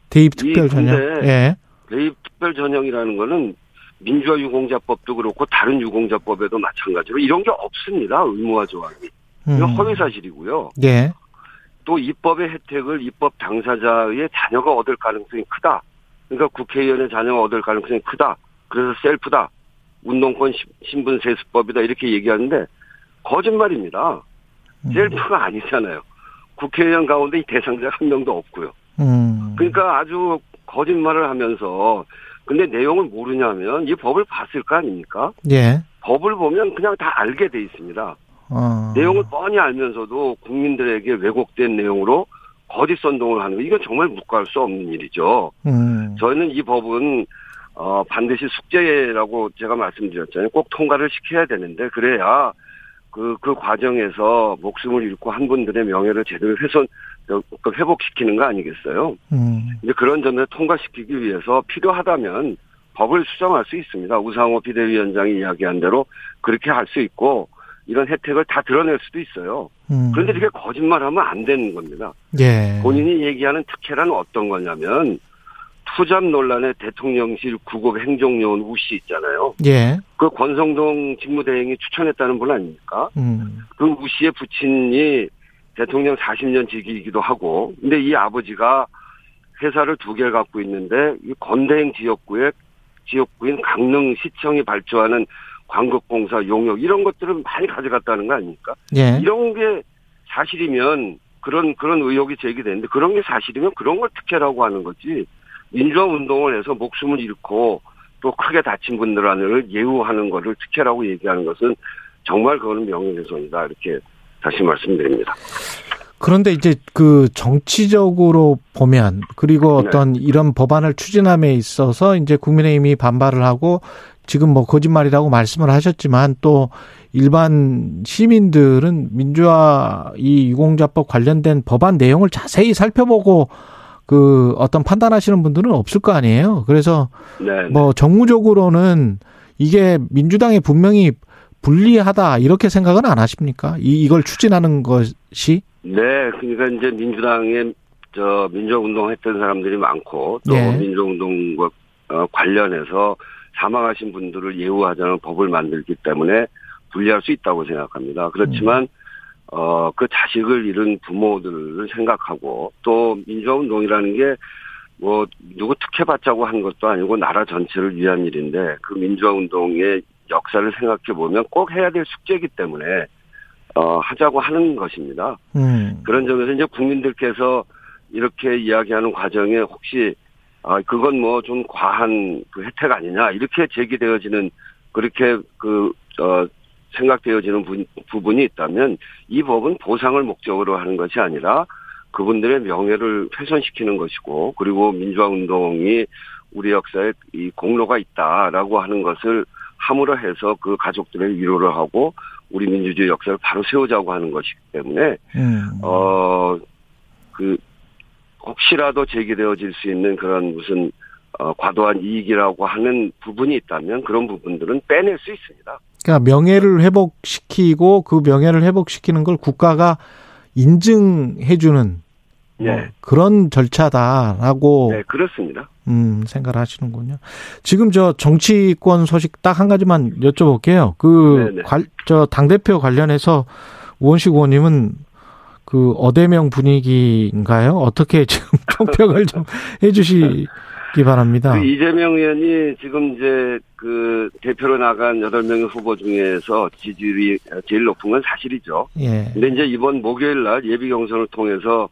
[SPEAKER 2] 대입 특별 전형. 예.
[SPEAKER 7] 대입 특별 전형이라는 거는 민주화 유공자법도 그렇고 다른 유공자법에도 마찬가지로 이런 게 없습니다. 의무화 조항이. 이건
[SPEAKER 2] 음.
[SPEAKER 7] 허위 사실이고요.
[SPEAKER 2] 예.
[SPEAKER 7] 또 입법의 혜택을 입법 당사자의 자녀가 얻을 가능성이 크다. 그러니까 국회의원의 자녀가 얻을 가능성이 크다. 그래서 셀프다. 운동권 시- 신분 세수법이다. 이렇게 얘기하는데 거짓말입니다.
[SPEAKER 2] 음.
[SPEAKER 7] 셀프가 아니잖아요. 국회의원 가운데 이 대상자가 한 명도 없고요.
[SPEAKER 2] 음.
[SPEAKER 7] 그러니까 아주 거짓말을 하면서 근데 내용을 모르냐면 이 법을 봤을 거 아닙니까?
[SPEAKER 2] 예.
[SPEAKER 7] 법을 보면 그냥 다 알게 돼 있습니다.
[SPEAKER 2] 어.
[SPEAKER 7] 내용을 뻔히 알면서도 국민들에게 왜곡된 내용으로 거짓 선동을 하는 거 이건 정말 묵과할 수 없는 일이죠.
[SPEAKER 2] 음.
[SPEAKER 7] 저희는 이 법은 어, 반드시 숙제라고 제가 말씀드렸잖아요. 꼭 통과를 시켜야 되는데, 그래야 그, 그 과정에서 목숨을 잃고 한 분들의 명예를 제대로 훼손, 그 회복시키는 거 아니겠어요?
[SPEAKER 2] 음.
[SPEAKER 7] 이제 그런 점을 통과시키기 위해서 필요하다면 법을 수정할 수 있습니다. 우상호 비대위원장이 이야기한 대로 그렇게 할 수 있고, 이런 혜택을 다 드러낼 수도 있어요.
[SPEAKER 2] 음.
[SPEAKER 7] 그런데 이렇게 거짓말하면 안 되는 겁니다.
[SPEAKER 2] 예.
[SPEAKER 7] 본인이 얘기하는 특혜란 어떤 거냐면 투잡 논란의 대통령실 구급 행정요원 우씨 있잖아요.
[SPEAKER 2] 예.
[SPEAKER 7] 그 권성동 직무대행이 추천했다는 분 아닙니까?
[SPEAKER 2] 음.
[SPEAKER 7] 그 우 씨의 부친이 대통령 40년 지기이기도 하고, 근데 이 아버지가 회사를 두 개를 갖고 있는데 이 건대행 지역구의 지역구인 강릉시청이 발주하는 광급공사 용역 이런 것들을 많이 가져갔다는 거 아닙니까?
[SPEAKER 2] 예.
[SPEAKER 7] 이런 게 사실이면 그런 그런 의혹이 제기되는데 그런 게 사실이면 그런 걸 특혜라고 하는 거지 민주화 운동을 해서 목숨을 잃고 또 크게 다친 분들을 예우하는 거를 특혜라고 얘기하는 것은 정말 그거는 명예훼손이다 이렇게 다시 말씀드립니다.
[SPEAKER 2] 그런데 이제 그 정치적으로 보면 그리고
[SPEAKER 7] 네.
[SPEAKER 2] 어떤 이런 법안을 추진함에 있어서 이제 국민의힘이 반발을 하고 지금 뭐 거짓말이라고 말씀을 하셨지만 또 일반 시민들은 민주화 이 유공자법 관련된 법안 내용을 자세히 살펴보고 그 어떤 판단하시는 분들은 없을 거 아니에요. 그래서
[SPEAKER 7] 네.
[SPEAKER 2] 뭐 정무적으로는 이게 민주당에 분명히 불리하다 이렇게 생각은 안 하십니까? 이 이걸 추진하는 것이
[SPEAKER 7] 네, 그러니까 이제 민주당에 저 민주운동 했던 사람들이 많고 또
[SPEAKER 2] 예.
[SPEAKER 7] 민주운동과 어, 관련해서 사망하신 분들을 예우하자는 법을 만들기 때문에 불리할 수 있다고 생각합니다. 그렇지만 어, 그 자식을 잃은 부모들을 생각하고 또 민주운동이라는 게 뭐 누구 특혜 받자고 한 것도 아니고 나라 전체를 위한 일인데 그 민주화운동의 역사를 생각해 보면 꼭 해야 될 숙제이기 때문에 어, 하자고 하는 것입니다.
[SPEAKER 2] 음.
[SPEAKER 7] 그런 점에서 이제 국민들께서 이렇게 이야기하는 과정에 혹시 아 그건 뭐 좀 과한 그 혜택 아니냐 이렇게 제기되어지는 그렇게 그 어 생각되어지는 부, 부분이 있다면 이 법은 보상을 목적으로 하는 것이 아니라 그분들의 명예를 훼손시키는 것이고 그리고 민주화 운동이 우리 역사에 이 공로가 있다라고 하는 것을 함으로 해서 그 가족들의 위로를 하고 우리 민주주의 역사를 바로 세우자고 하는 것이기 때문에
[SPEAKER 2] 음.
[SPEAKER 7] 어, 그, 혹시라도 제기되어질 수 있는 그런 무슨, 어, 과도한 이익이라고 하는 부분이 있다면 그런 부분들은 빼낼 수 있습니다.
[SPEAKER 2] 그러니까 명예를 회복시키고 그 명예를 회복시키는 걸 국가가 인증해주는 뭐
[SPEAKER 7] 네.
[SPEAKER 2] 그런 절차다라고
[SPEAKER 7] 네, 그렇습니다.
[SPEAKER 2] 음, 생각을 하시는군요. 지금 저 정치권 소식 딱 한 가지만 여쭤볼게요. 그,
[SPEAKER 7] 네네.
[SPEAKER 2] 관, 저, 당대표 관련해서 우원식 의원님은 그 어대명 분위기인가요? 어떻게 지금 평평을 좀 해주시 기 바랍니다.
[SPEAKER 7] 그 이재명 의원이 지금 이제 그 대표로 나간 8명의 후보 중에서 지지율이 제일 높은 건 사실이죠.
[SPEAKER 2] 예.
[SPEAKER 7] 근데 이제 이번 목요일 날 예비 경선을 통해서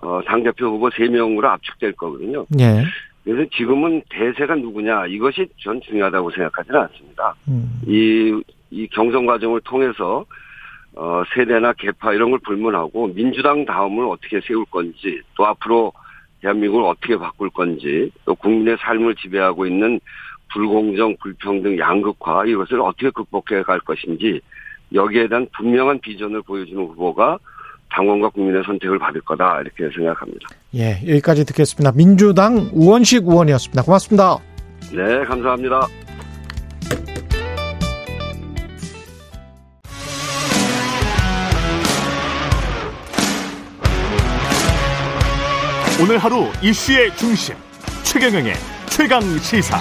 [SPEAKER 7] 어, 당대표 후보 3명으로 압축될 거거든요.
[SPEAKER 2] 예.
[SPEAKER 7] 그래서 지금은 대세가 누구냐 이것이 전 중요하다고 생각하지는 않습니다.
[SPEAKER 2] 음,
[SPEAKER 7] 이, 이 경선 과정을 통해서 어, 세대나 계파 이런 걸 불문하고 민주당 다음을 어떻게 세울 건지 또 앞으로 대한민국을 어떻게 바꿀 건지 또 국민의 삶을 지배하고 있는 불공정, 불평등, 양극화 이것을 어떻게 극복해 갈 것인지 여기에 대한 분명한 비전을 보여주는 후보가 당원과 국민의 선택을 받을 거다 이렇게 생각합니다.
[SPEAKER 2] 예. 여기까지 듣겠습니다. 민주당 우원식 의원이었습니다. 고맙습니다.
[SPEAKER 7] 네, 감사합니다.
[SPEAKER 8] 오늘 하루 이슈의 중심 최경영의 최강 시사.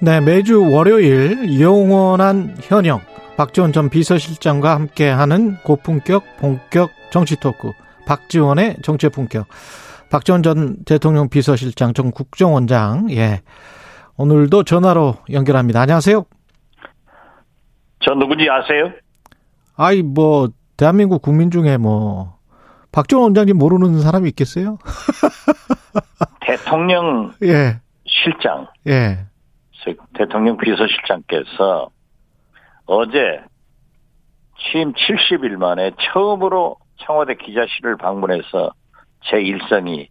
[SPEAKER 2] 네, 매주 월요일 영원한 현역 박지원 전 비서실장과 함께하는 고품격 본격 정치 토크 박지원의 정치의 품격 박지원 전 대통령 비서실장 전 국정원장 예 오늘도 전화로 연결합니다. 안녕하세요.
[SPEAKER 9] 저 누군지 아세요?
[SPEAKER 2] 아이 뭐 대한민국 국민 중에 뭐 박지원 원장님 모르는 사람이 있겠어요?
[SPEAKER 9] 대통령
[SPEAKER 2] 예,
[SPEAKER 9] 실장,
[SPEAKER 2] 예,
[SPEAKER 9] 즉 대통령 비서실장께서 어제 취임 70일 만에 처음으로 청와대 기자실을 방문해서 제 일성이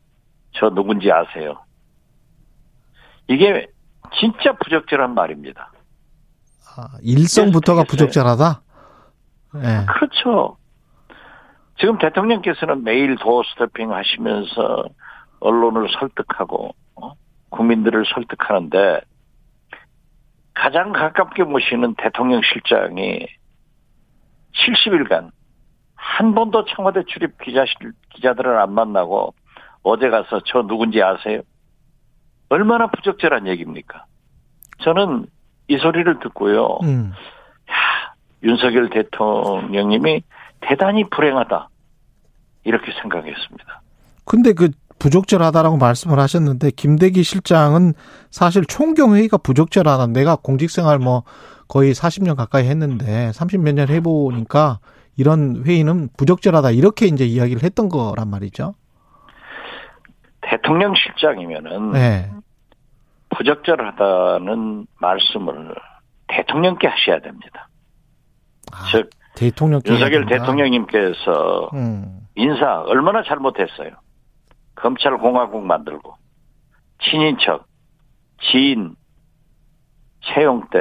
[SPEAKER 9] 저 누군지 아세요? 이게 진짜 부적절한 말입니다.
[SPEAKER 2] 아, 일성부터가
[SPEAKER 9] 예,
[SPEAKER 2] 부적절하다? 예.
[SPEAKER 9] 그렇죠. 지금 대통령께서는 매일 도어 스태핑 하시면서 언론을 설득하고 어? 국민들을 설득하는데 가장 가깝게 모시는 대통령 실장이 70일간 한 번도 청와대 출입 기자실 기자들을 안 만나고 어제 가서 저 누군지 아세요? 얼마나 부적절한 얘기입니까? 저는 이 소리를 듣고요.
[SPEAKER 2] 음.
[SPEAKER 9] 야, 윤석열 대통령님이 대단히 불행하다. 이렇게 생각했습니다.
[SPEAKER 2] 근데 그 부적절하다라고 말씀을 하셨는데 김대기 실장은 사실 총경회의가 부적절하다. 내가 공직생활 뭐 거의 40년 가까이 했는데 30몇 년 해보니까 이런 회의는 부적절하다. 이렇게 이제 이야기를 했던 거란 말이죠.
[SPEAKER 9] 대통령 실장이면은
[SPEAKER 2] 네.
[SPEAKER 9] 부적절하다는 말씀을 대통령께 하셔야 됩니다.
[SPEAKER 2] 아,
[SPEAKER 9] 즉
[SPEAKER 2] 대통령께
[SPEAKER 9] 윤석열
[SPEAKER 2] 해야.
[SPEAKER 9] 대통령님께서
[SPEAKER 2] 음.
[SPEAKER 9] 인사 얼마나 잘못했어요. 검찰 공화국 만들고 친인척, 지인 채용 때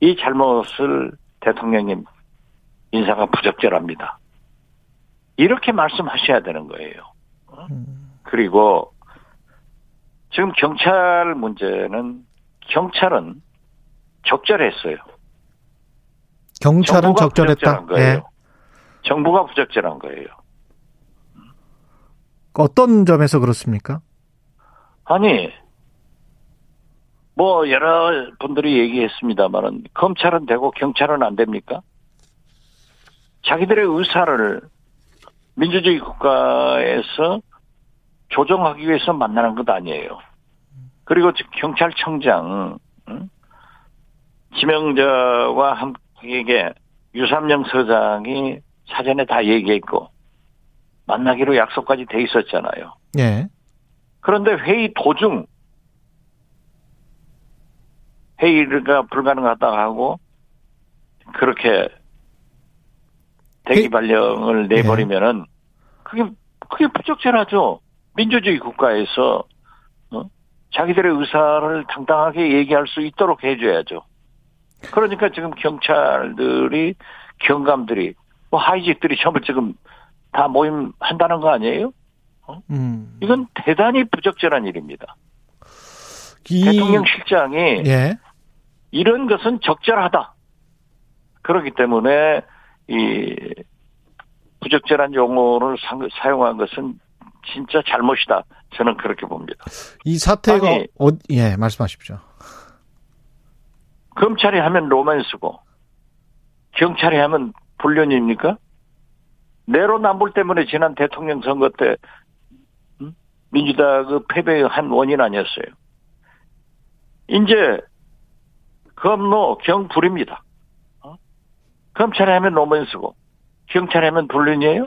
[SPEAKER 9] 이 잘못을 대통령님 인사가 부적절합니다. 이렇게 말씀하셔야 되는 거예요. 어? 그리고 지금 경찰 문제는 경찰은 적절했어요.
[SPEAKER 2] 경찰은 적절했다.
[SPEAKER 9] 거예요.
[SPEAKER 2] 예.
[SPEAKER 9] 정부가 부적절한 거예요.
[SPEAKER 2] 어떤 점에서 그렇습니까?
[SPEAKER 9] 아니, 뭐, 여러 분들이 얘기했습니다만은, 검찰은 되고 경찰은 안 됩니까? 자기들의 의사를 민주주의 국가에서 조정하기 위해서 만나는 것 아니에요. 그리고 즉 경찰청장, 응? 지명자와 함께 유삼영 서장이 사전에 다 얘기했고, 만나기로 약속까지 돼 있었잖아요.
[SPEAKER 2] 예.
[SPEAKER 9] 그런데 회의 도중 회의가 불가능하다 하고 그렇게 대기
[SPEAKER 2] 회-
[SPEAKER 9] 발령을 내버리면은 그게 그게 부적절하죠. 민주주의 국가에서 어? 자기들의 의사를 당당하게 얘기할 수 있도록 해줘야죠. 그러니까 지금 경찰들이 경감들이 뭐 하이직들이 전부 지금 다 모임한다는 거 아니에요?
[SPEAKER 2] 음.
[SPEAKER 9] 이건 대단히 부적절한 일입니다.
[SPEAKER 2] 이
[SPEAKER 9] 대통령 실장이
[SPEAKER 2] 예.
[SPEAKER 9] 이런 것은 적절하다. 그렇기 때문에 이 부적절한 용어를 상- 사용한 것은 진짜 잘못이다. 저는 그렇게 봅니다.
[SPEAKER 2] 이 사태가
[SPEAKER 9] 아니,
[SPEAKER 2] 어, 예, 말씀하십시오.
[SPEAKER 9] 검찰이 하면 로맨스고 경찰이 하면 불륜입니까? 내로남불 때문에 지난 대통령 선거 때 음? 민주당 그 패배의 한 원인 아니었어요. 이제 검노 경불입니다. 어? 검찰이 하면 로맨스고 경찰이 하면 불륜이에요?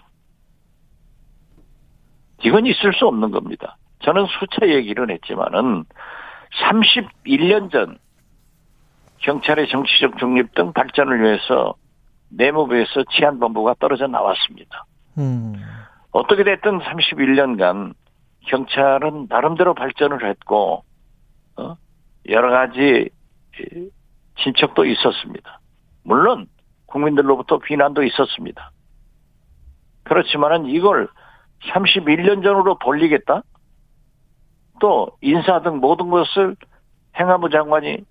[SPEAKER 9] 이건 있을 수 없는 겁니다. 저는 수차 얘기를 했지만은 31년 전 경찰의 정치적 중립 등 발전을 위해서 내무부에서 치안본부가 떨어져 나왔습니다.
[SPEAKER 2] 음.
[SPEAKER 9] 어떻게 됐든 31년간 경찰은 나름대로 발전을 했고 어? 여러 가지 이, 진척도 있었습니다. 물론 국민들로부터 비난도 있었습니다. 그렇지만은 이걸 31년 전으로 돌리겠다? 또 인사 등 모든 것을 행안부 장관이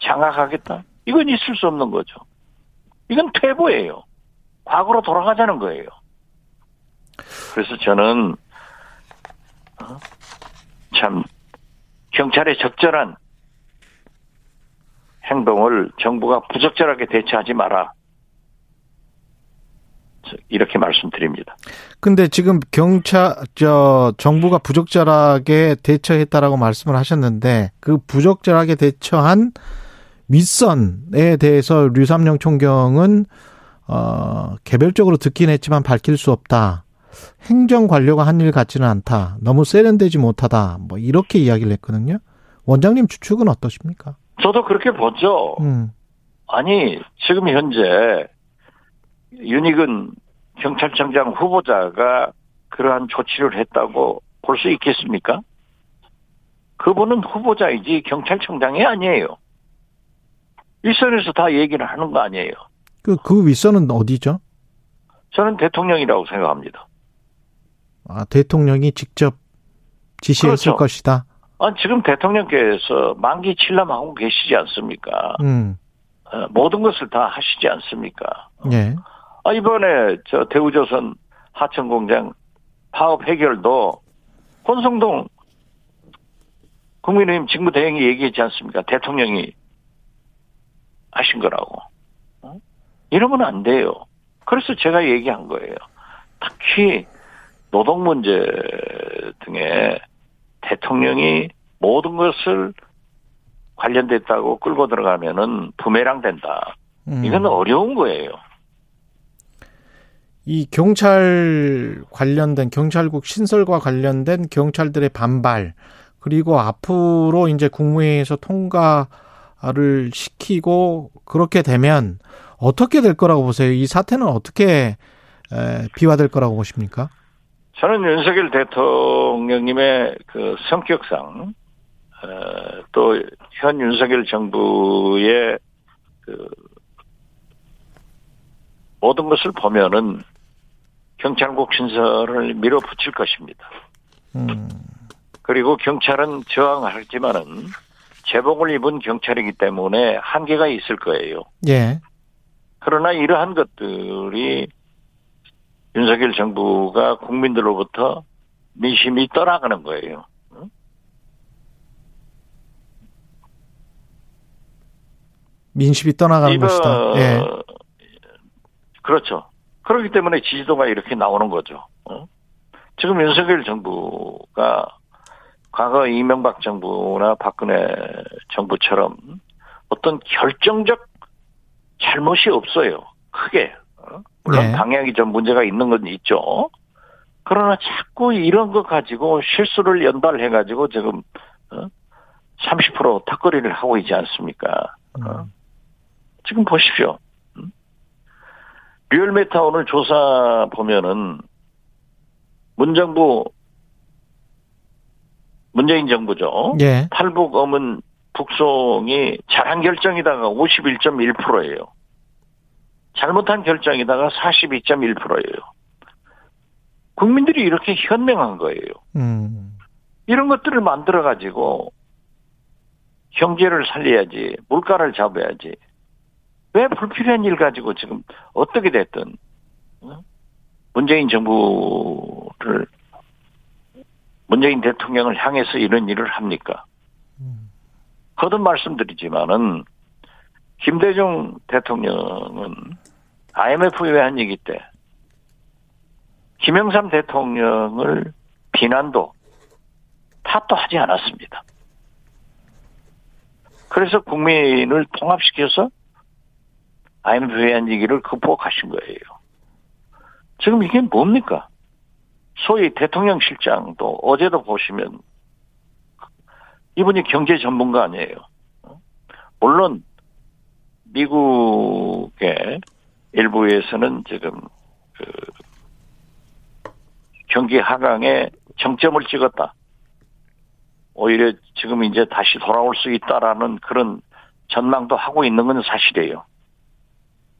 [SPEAKER 9] 장악하겠다? 이건 있을 수 없는 거죠. 이건 퇴보예요. 과거로 돌아가자는 거예요. 그래서 저는 어? 참 경찰의 적절한 행동을 정부가 부적절하게 대처하지 마라. 저- 이렇게 말씀드립니다.
[SPEAKER 2] 근데 지금 경찰 저 정부가 부적절하게 대처했다라고 말씀을 하셨는데 그 부적절하게 대처한 윗선에 대해서 류삼영 총경은 어 개별적으로 듣긴 했지만 밝힐 수 없다. 행정 관료가 한 일 같지는 않다. 너무 세련되지 못하다. 뭐 이렇게 이야기를 했거든요. 원장님 추측은 어떠십니까?
[SPEAKER 9] 저도 그렇게 보죠.
[SPEAKER 2] 음.
[SPEAKER 9] 아니, 지금 현재 윤익은 경찰청장 후보자가 그러한 조치를 했다고 볼 수 있겠습니까? 그분은 후보자이지 경찰청장이 아니에요. 윗선에서 다 얘기를 하는 거 아니에요.
[SPEAKER 2] 그, 그 윗선은 어디죠?
[SPEAKER 9] 저는 대통령이라고 생각합니다.
[SPEAKER 2] 아, 대통령이 직접 지시했을
[SPEAKER 9] 그렇죠.
[SPEAKER 2] 것이다.
[SPEAKER 9] 아, 지금 대통령께서 만기 칠남하고 계시지 않습니까?
[SPEAKER 2] 음,
[SPEAKER 9] 어, 모든 것을 다 하시지 않습니까?
[SPEAKER 2] 예.
[SPEAKER 9] 아, 이번에 저 대우조선 하천공장 파업 해결도 권성동 국민의힘 직무 대행이 얘기했지 않습니까? 대통령이 하신 거라고. 어? 이러면 안 돼요. 그래서 제가 얘기한 거예요. 특히 노동 문제 등에 대통령이 모든 것을 관련됐다고 끌고 들어가면은 부메랑 된다.
[SPEAKER 2] 음.
[SPEAKER 9] 이건 어려운 거예요.
[SPEAKER 2] 이 경찰 관련된 경찰국 신설과 관련된 경찰들의 반발 그리고 앞으로 이제 국무회의에서 통과를 시키고 그렇게 되면 어떻게 될 거라고 보세요? 이 사태는 어떻게 에, 비화될 거라고 보십니까?
[SPEAKER 9] 저는 윤석열 대통령님의 그 성격상 또 현 윤석열 정부의 그 모든 것을 보면은 경찰국 신설을 밀어붙일 것입니다.
[SPEAKER 2] 음,
[SPEAKER 9] 그리고 경찰은 저항하지만은 제복을 입은 경찰이기 때문에 한계가 있을 거예요.
[SPEAKER 2] 예.
[SPEAKER 9] 그러나 이러한 것들이 윤석열 정부가 국민들로부터 민심이 떠나가는 거예요.
[SPEAKER 2] 민심이 떠나가는 것이다. 예.
[SPEAKER 9] 그렇죠. 그렇기 때문에 지지도가 이렇게 나오는 거죠. 어? 지금 윤석열 정부가 과거 이명박 정부나 박근혜 정부처럼 어떤 결정적 잘못이 없어요. 크게. 어? 물론
[SPEAKER 2] 네.
[SPEAKER 9] 방향이 좀 문제가 있는 건 있죠. 그러나 자꾸 이런 거 가지고 실수를 연달해가지고 지금 어? 30% 턱걸이를 하고 있지 않습니까? 어?
[SPEAKER 2] 음.
[SPEAKER 9] 지금 보십시오. 음? 리얼메타 오늘 조사 보면은 문정부 문재인 정부죠.
[SPEAKER 2] 예.
[SPEAKER 9] 탈북 어문 북송이 잘한 결정이다가 51.1%예요. 잘못한 결정이다가 42.1%예요. 국민들이 이렇게 현명한 거예요.
[SPEAKER 2] 음.
[SPEAKER 9] 이런 것들을 만들어 가지고 경제를 살려야지 물가를 잡아야지 왜 불필요한 일 가지고 지금 어떻게 됐든 어? 문재인 정부를 문재인 대통령을 향해서 이런 일을 합니까? 거듭 말씀드리지만은 김대중 대통령은 IMF 외환 위기 때 김영삼 대통령을 비난도 탓도 하지 않았습니다. 그래서 국민을 통합시켜서 IMF 외환위기를 극복하신 거예요. 지금 이게 뭡니까? 소위 대통령 실장도 어제도 보시면 이분이 경제 전문가 아니에요. 물론 미국의 일부에서는 지금 그 경기 하강에 정점을 찍었다. 오히려 지금 이제 다시 돌아올 수 있다라는 그런 전망도 하고 있는 건 사실이에요.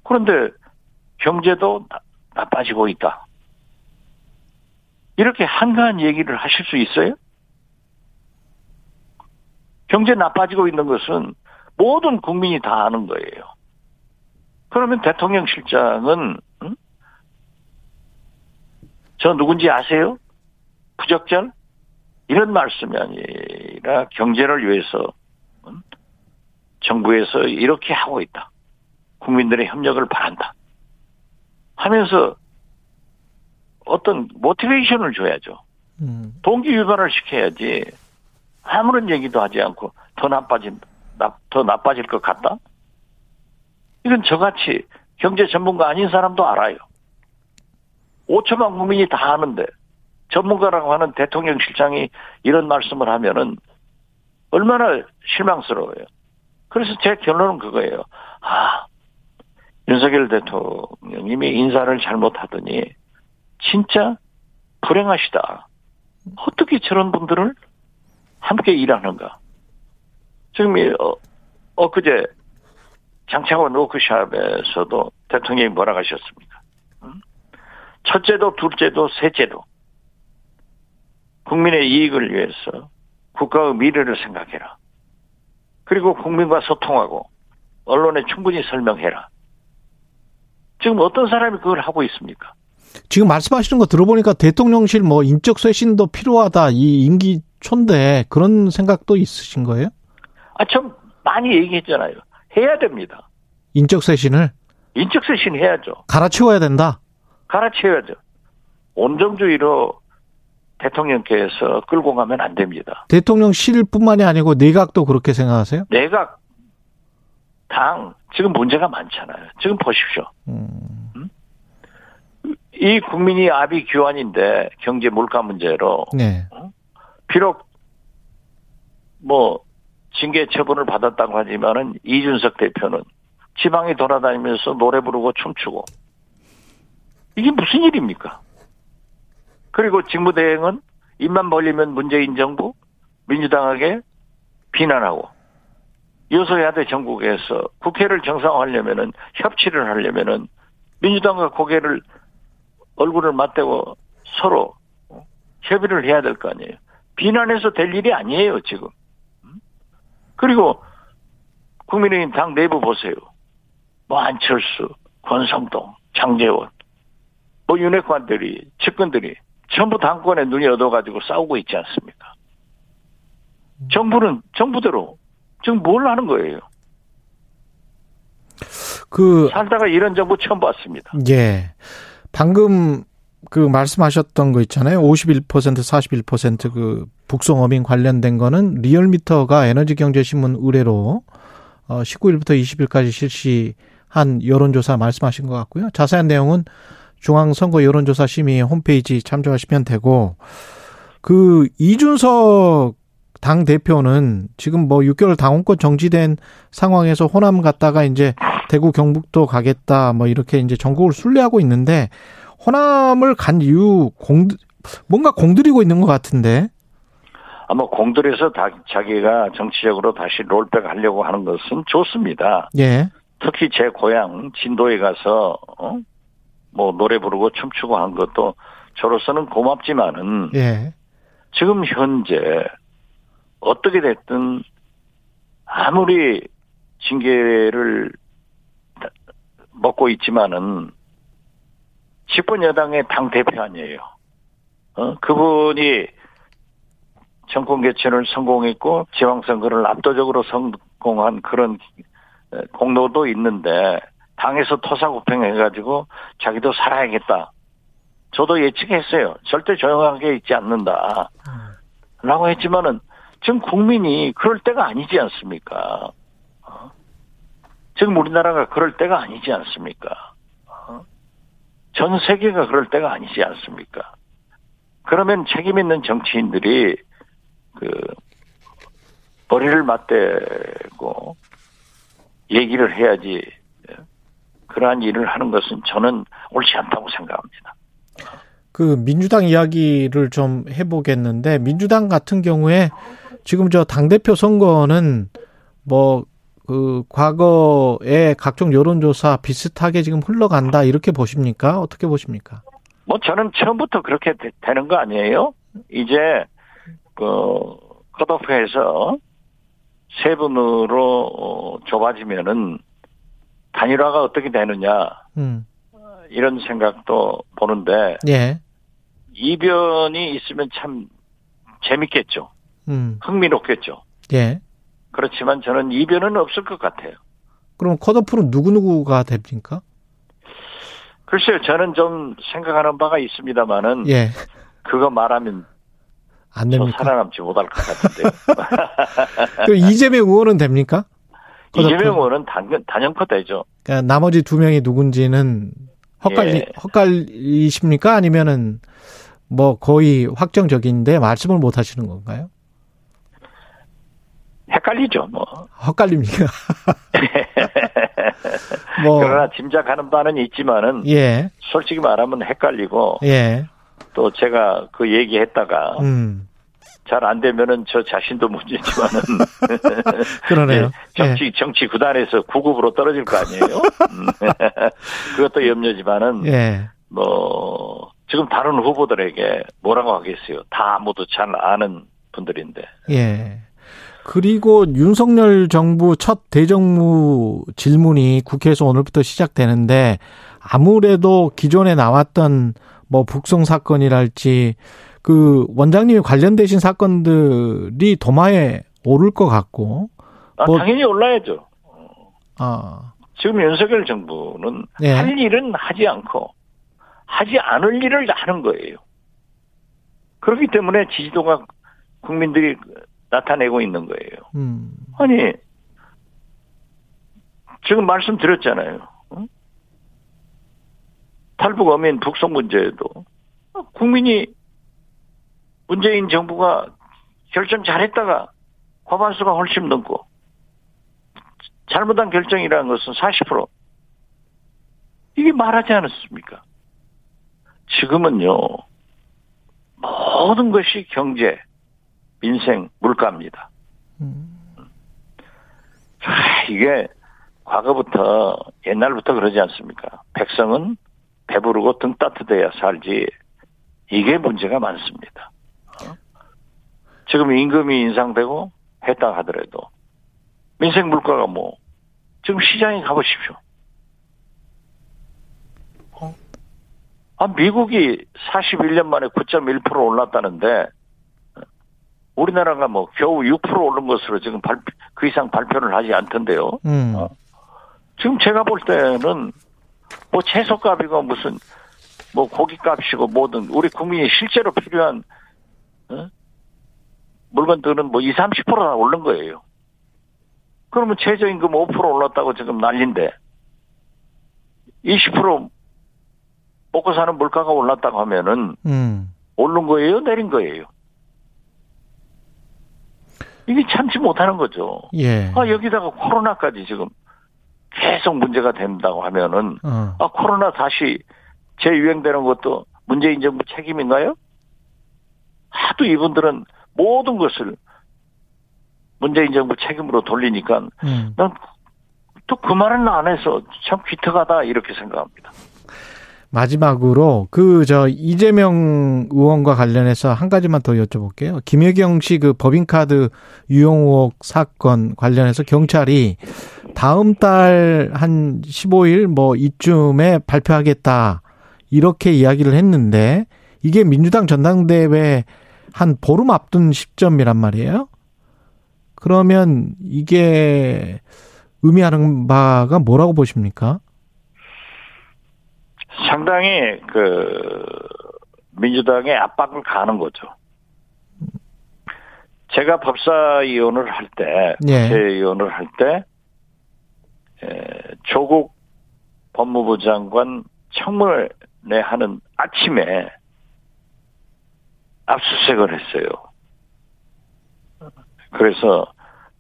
[SPEAKER 9] 그런데 경제도 나- 나빠지고 있다. 이렇게 한가한 얘기를 하실 수 있어요? 경제 나빠지고 있는 것은 모든 국민이 다 아는 거예요. 그러면 대통령 실장은 응? 저 누군지 아세요? 부적절? 이런 말씀이 아니라 경제를 위해서 응? 정부에서 이렇게 하고 있다. 국민들의 협력을 바란다. 하면서 어떤 모티베이션을 줘야죠.
[SPEAKER 2] 음.
[SPEAKER 9] 동기 유발을 시켜야지 아무런 얘기도 하지 않고 더 나빠진 나, 더 나빠질 것 같다. 이건 저같이 경제 전문가 아닌 사람도 알아요. 5천만 국민이 다 아는데 전문가라고 하는 대통령 실장이 이런 말씀을 하면은 얼마나 실망스러워요. 그래서 제 결론은 그거예요. 아, 윤석열 대통령님이 인사를 잘못하더니 진짜 불행하시다. 어떻게 저런 분들을 함께 일하는가? 지금 어, 엊그제 장차관 워크샵에서도 대통령이 뭐라 하셨습니까? 첫째도 둘째도 셋째도 국민의 이익을 위해서 국가의 미래를 생각해라. 그리고 국민과 소통하고 언론에 충분히 설명해라. 지금 어떤 사람이 그걸 하고 있습니까?
[SPEAKER 2] 지금 말씀하시는 거 들어보니까 대통령실 뭐 인적 쇄신도 필요하다. 이 임기 초인데 그런 생각도 있으신 거예요?
[SPEAKER 9] 아, 참 많이 얘기했잖아요. 해야 됩니다.
[SPEAKER 2] 인적 쇄신을
[SPEAKER 9] 인적 쇄신 해야죠.
[SPEAKER 2] 갈아치워야 된다.
[SPEAKER 9] 갈아치워야죠. 온정주의로 대통령께서 끌고 가면 안 됩니다.
[SPEAKER 2] 대통령실뿐만이 아니고 내각도 그렇게 생각하세요?
[SPEAKER 9] 내각, 당 지금 문제가 많잖아요. 지금 보십시오.
[SPEAKER 2] 음.
[SPEAKER 9] 이 국민이 아비 규환인데 경제 물가 문제로
[SPEAKER 2] 네.
[SPEAKER 9] 비록 뭐 징계 처분을 받았다고 하지만은 이준석 대표는 지방에 돌아다니면서 노래 부르고 춤추고 이게 무슨 일입니까? 그리고 직무대행은 입만 벌리면 문재인 정부 민주당에게 비난하고 여소야대 전국에서 국회를 정상화하려면은 협치를 하려면은 민주당과 고개를 얼굴을 맞대고 서로 협의를 해야 될 거 아니에요. 비난해서 될 일이 아니에요, 지금. 그리고 국민의힘 당 내부 보세요. 뭐 안철수, 권성동, 장재원, 뭐 윤핵관들이, 측근들이 전부 당권에 눈이 얻어가지고 싸우고 있지 않습니까? 정부는 정부대로 지금 뭘 하는 거예요?
[SPEAKER 2] 그
[SPEAKER 9] 살다가 이런 정부 처음 봤습니다.
[SPEAKER 2] 예. 방금 그 말씀하셨던 거 있잖아요. 51% 41%그 북송어민 관련된 거는 리얼미터가 에너지경제신문 의뢰로 어 19일부터 20일까지 실시한 여론조사 말씀하신 것 같고요. 자세한 내용은 중앙선거 여론조사 심의 홈페이지 참조하시면 되고 그 이준석 당 대표는 지금 뭐 6개월 당원권 정지된 상황에서 호남 갔다가 이제 대구 경북도 가겠다 뭐 이렇게 이제 전국을 순례하고 있는데 호남을 간 이유 공 뭔가 공들이고 있는 것 같은데
[SPEAKER 9] 아마 공들여서 다, 자기가 정치적으로 다시 롤백 하려고 하는 것은 좋습니다.
[SPEAKER 2] 예
[SPEAKER 9] 특히 제 고향 진도에 가서 어? 뭐 노래 부르고 춤추고 한 것도 저로서는 고맙지만은
[SPEAKER 2] 예.
[SPEAKER 9] 지금 현재 어떻게 됐든 아무리 징계를 먹고 있지만은 집권 여당의 당 대표 아니에요. 어? 그분이 정권 개최를 성공했고 지방선거를 압도적으로 성공한 그런 공로도 있는데 당에서 토사구팽해가지고 자기도 살아야겠다. 저도 예측했어요. 절대 조용하게 있지 않는다. 라고 했지만은 지금 국민이 그럴 때가 아니지 않습니까? 어? 지금 우리나라가 그럴 때가 아니지 않습니까? 어? 전 세계가 그럴 때가 아니지 않습니까? 그러면 책임 있는 정치인들이 그 머리를 맞대고 얘기를 해야지 그러한 일을 하는 것은 저는 옳지 않다고 생각합니다.
[SPEAKER 2] 그 민주당 이야기를 좀 해보겠는데 민주당 같은 경우에 지금 저 당대표 선거는 뭐 그 과거의 각종 여론조사 비슷하게 지금 흘러간다 이렇게 보십니까? 어떻게 보십니까?
[SPEAKER 9] 뭐 저는 처음부터 그렇게 되, 되는 거 아니에요? 이제 그 컷오프해서 세 분으로 어, 좁아지면은 단일화가 어떻게 되느냐
[SPEAKER 2] 음.
[SPEAKER 9] 이런 생각도 보는데
[SPEAKER 2] 예.
[SPEAKER 9] 이변이 있으면 참 재밌겠죠.
[SPEAKER 2] 음.
[SPEAKER 9] 흥미롭겠죠.
[SPEAKER 2] 예.
[SPEAKER 9] 그렇지만 저는 이변은 없을 것 같아요.
[SPEAKER 2] 그럼 컷오프는 누구누구가 됩니까?
[SPEAKER 9] 글쎄요, 저는 좀 생각하는 바가 있습니다만은
[SPEAKER 2] 예.
[SPEAKER 9] 그거 말하면 안저
[SPEAKER 2] 됩니까?
[SPEAKER 9] 살아남지 못할 것 같은데요.
[SPEAKER 2] 그 이재명 의원은 됩니까? 컷오프?
[SPEAKER 9] 이재명 의원은 단연, 단연코 되죠.
[SPEAKER 2] 그러니까 나머지 두 명이 누군지는 헛갈리
[SPEAKER 9] 예.
[SPEAKER 2] 헛갈리십니까? 아니면은 뭐 거의 확정적인데 말씀을 못 하시는 건가요?
[SPEAKER 9] 헷갈리죠, 뭐.
[SPEAKER 2] 헛갈립니까? 뭐.
[SPEAKER 9] 그러나 짐작하는 바는 있지만은.
[SPEAKER 2] 예.
[SPEAKER 9] 솔직히 말하면 헷갈리고.
[SPEAKER 2] 예.
[SPEAKER 9] 또 제가 그 얘기했다가.
[SPEAKER 2] 음.
[SPEAKER 9] 잘안 되면은 저 자신도 문제지만은.
[SPEAKER 2] 그러네요.
[SPEAKER 9] 정치,
[SPEAKER 2] 예.
[SPEAKER 9] 정치 구단에서 9급으로 떨어질 거 아니에요? 음. 그것도 염려지만은.
[SPEAKER 2] 예.
[SPEAKER 9] 뭐, 지금 다른 후보들에게 뭐라고 하겠어요? 다 모두 잘 아는 분들인데.
[SPEAKER 2] 예. 그리고 윤석열 정부 첫 대정부 질문이 국회에서 오늘부터 시작되는데 아무래도 기존에 나왔던 뭐 북송 사건이랄지 그 원장님이 관련되신 사건들이 도마에 오를 것 같고.
[SPEAKER 9] 아,
[SPEAKER 2] 뭐,
[SPEAKER 9] 당연히 올라야죠.
[SPEAKER 2] 아.
[SPEAKER 9] 지금 윤석열 정부는
[SPEAKER 2] 예.
[SPEAKER 9] 할 일은 하지 않고 하지 않을 일을 하는 거예요. 그렇기 때문에 지지도가 국민들이 나타내고 있는 거예요.
[SPEAKER 2] 음.
[SPEAKER 9] 아니, 지금 말씀드렸잖아요. 응? 탈북 어민 북송 문제에도 국민이 문재인 정부가 결정 잘했다가 과반수가 훨씬 넘고 잘못한 결정이라는 것은 40% 이게 말하지 않았습니까? 지금은요 모든 것이 경제, 민생, 물가입니다. 아, 이게 과거부터 옛날부터 그러지 않습니까? 백성은 배부르고 등 따뜻해야 살지 이게 문제가 많습니다. 어? 지금 임금이 인상되고 했다 하더라도 민생 물가가 뭐 지금 시장에 가보십시오. 어? 아 미국이 41년 만에 9.1% 올랐다는데 우리나라가 뭐 겨우 6% 오른 것으로 지금 발표, 그 이상 발표를 하지 않던데요.
[SPEAKER 2] 음.
[SPEAKER 9] 어? 지금 제가 볼 때는 뭐 채소값이고 무슨 뭐 고기값이고 뭐든 우리 국민이 실제로 필요한 어? 물건들은 뭐 20, 30%다 오른 거예요. 그러면 최저임금 5% 올랐다고 지금 난린데 20% 먹고 사는 물가가 올랐다고 하면은
[SPEAKER 2] 음.
[SPEAKER 9] 오른 거예요, 내린 거예요. 이게 참지 못하는 거죠.
[SPEAKER 2] 예.
[SPEAKER 9] 아 여기다가 코로나까지 지금 계속 문제가 된다고 하면은
[SPEAKER 2] 어.
[SPEAKER 9] 아 코로나 다시 재유행되는 것도 문재인 정부 책임인가요? 하도 이분들은 모든 것을 문재인 정부 책임으로 돌리니까
[SPEAKER 2] 음.
[SPEAKER 9] 난또 그 말은 안 해서 참 기특하다 이렇게 생각합니다.
[SPEAKER 2] 마지막으로 그 저 이재명 의원과 관련해서 한 가지만 더 여쭤볼게요. 김혜경 씨 그 법인카드 유용 의혹 사건 관련해서 경찰이 다음 달 한 15일 뭐 이쯤에 발표하겠다 이렇게 이야기를 했는데 이게 민주당 전당대회 한 보름 앞둔 시점이란 말이에요. 그러면 이게 의미하는 바가 뭐라고 보십니까?
[SPEAKER 9] 상당히 그 민주당의 압박을 가는 거죠. 제가 법사위원을 할 때,
[SPEAKER 2] 예.
[SPEAKER 9] 국회의원을 할 때, 에, 조국 법무부 장관 청문회 하는 아침에 압수수색을 했어요. 그래서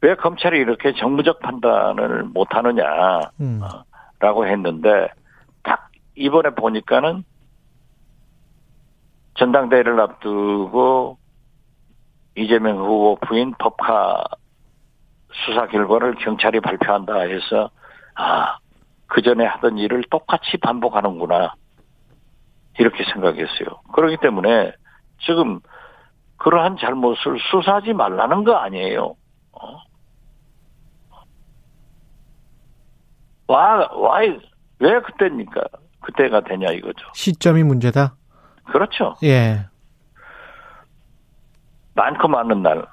[SPEAKER 9] 왜 검찰이 이렇게 정무적 판단을 못하느냐,
[SPEAKER 2] 음.
[SPEAKER 9] 라고 했는데 딱 이번에 보니까는 전당대회를 앞두고 이재명 후보 부인 법카 수사 결과를 경찰이 발표한다 해서 아, 그 전에 하던 일을 똑같이 반복하는구나. 이렇게 생각했어요. 그렇기 때문에 지금 그러한 잘못을 수사하지 말라는 거 아니에요. 어? 와, 와, 왜 그때입니까? 그때가 되냐 이거죠.
[SPEAKER 2] 시점이 문제다.
[SPEAKER 9] 그렇죠.
[SPEAKER 2] 예.
[SPEAKER 9] 많고 많은 날.